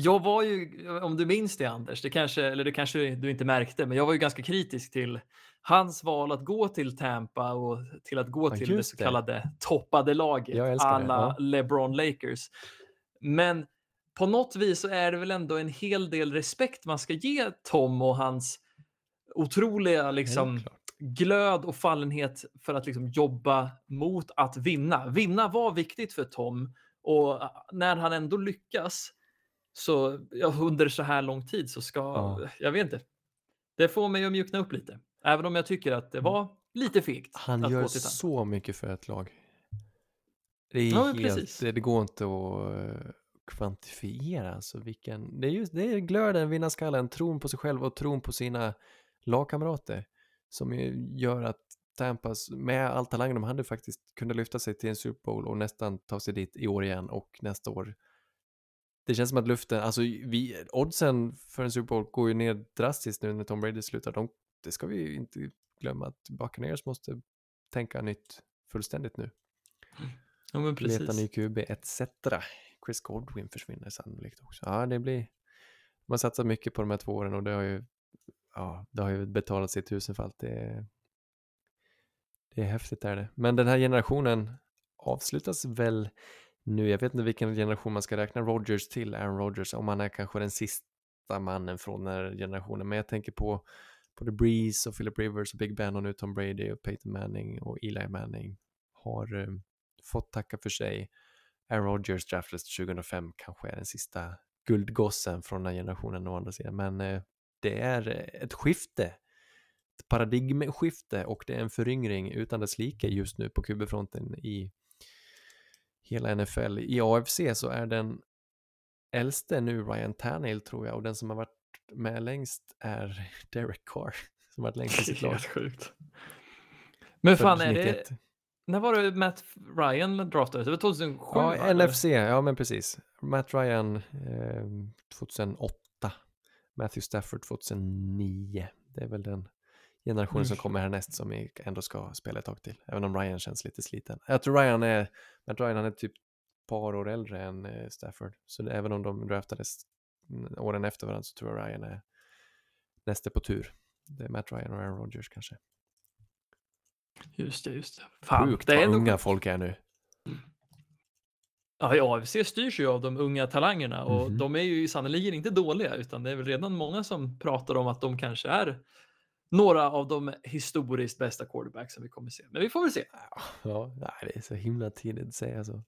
jag var ju, om du minns det Anders, det kanske, eller det kanske du inte märkte, men jag var ju ganska kritisk till hans val att gå till Tampa och till att gå Ja, till det så det. kallade toppade laget, det, alla ja. LeBron Lakers. Men på något vis så är det väl ändå en hel del respekt man ska ge Tom och hans otroliga liksom, glöd och fallenhet för att liksom jobba mot att vinna. Vinna var viktigt för Tom och äh, när han ändå lyckas så ja, under så här lång tid så ska, Ja. jag vet inte, det får mig att mjukna upp lite. Även om jag tycker att det var lite fegt. Han att gör så mycket för ett lag. Det är Ja, helt, det, går inte att kvantifiera. Alltså vilken, det, är just, det är glöden, vinnarskallen, tron på sig själv och tron på sina lagkamrater som gör att Tampas, med all talang de hade faktiskt, kunde lyfta sig till en Super Bowl och nästan ta sig dit i år igen och nästa år. Det känns som att luften, alltså vi, oddsen för en Super Bowl går ju ner drastiskt nu när Tom Brady slutar. De, det ska vi ju inte glömma att Buccaneers måste tänka nytt fullständigt nu. Ja, men Leta precis. ny QB etc. Chris Godwin försvinner sannolikt också. Ja, det blir... Man har satsat mycket på de här två åren och det har ju, ja, det har ju betalat sig tusenfalt. Det det är häftigt är det. Men den här generationen avslutas väl nu. Jag vet inte vilken generation man ska räkna Rodgers till, Aaron Rodgers, om han är kanske den sista mannen från den här generationen. Men jag tänker på både Breeze och Philip Rivers och Big Ben och nu Tom Brady och Peyton Manning och Eli Manning har eh, fått tacka för sig. Aaron Rodgers draftades 2005 kanske är den sista guldgossen från den här generationen å andra sidan. Men eh, det är eh, ett skifte, ett paradigmskifte och det är en föryngring utan dess like just nu på QB-fronten i hela NFL. I AFC så är den äldste nu Ryan Tannehill tror jag och den som har varit med längst är Derek Carr som har varit längst i sitt lag. Helt sjukt. Men fan, är det, 91. när var det Matt Ryan draftades? Det var 2007? Ja, eller? NFC, ja men precis. Matt Ryan eh, 2008, Matthew Stafford 2009. Det är väl den generationen som Mm. kommer härnäst som ändå ska spela ett tag till. Även om Ryan känns lite sliten. Jag tror Ryan är, Matt Ryan han är typ par år äldre än eh, Stafford. Så även om de draftades mm, åren efter varandra så tror jag Ryan är nästa på tur. Det är Matt Ryan och Aaron Rodgers kanske. Just det, just det. Fan, Sjukt det är vad ändå unga folk är nu. Ja, ja, AFC styrs ju av de unga talangerna och Mhm. de är ju sannerligen inte dåliga utan det är väl redan många som pratar om att de kanske är några av de historiskt bästa quarterbacks som vi kommer se. Men vi får väl se. Ja, det är så himla tidigt att säga så.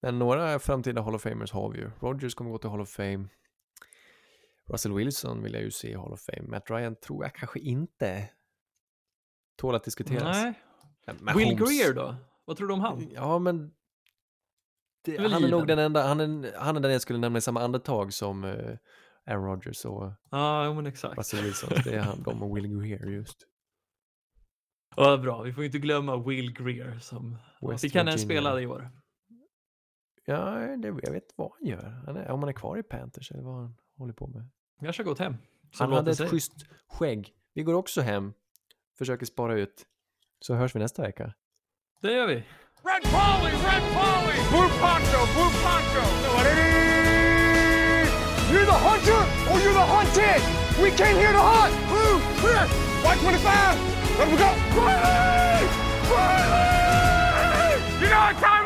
Men några framtida Hall of Famers har vi ju. Rodgers kommer gå till Hall of Fame. Russell Wilson vill jag ju se i Hall of Fame. Matt Ryan tror jag kanske inte tål att diskuteras. Nej. Men Will Greer då? Vad tror du om han? Ja, men det, är han är nog den enda, han är, han är den jag skulle nämna i samma andetag som uh, Aaron Rodgers och Ja, jo, men exakt. Russell Wilson. Det är han, de och Will Greer just. Ja, bra. Vi får inte glömma Will Greer som West fick han en Virginia. spelare i år. Ja, det, jag vet vad han gör. Han är, om han är kvar i Panthers eller vad han håller på med. Jag har gått hem. Han hade ett sig. schysst skägg. Vi går också hem, försöker spara ut. Så hörs vi nästa vecka. Det gör vi. Red Polly, Red Polly! Blue Poncho, Blue Poncho! You're the hunter or you're the hunted. We came here to hunt. Blue, clear. Y25. Let we go. Riley! Riley! You know what time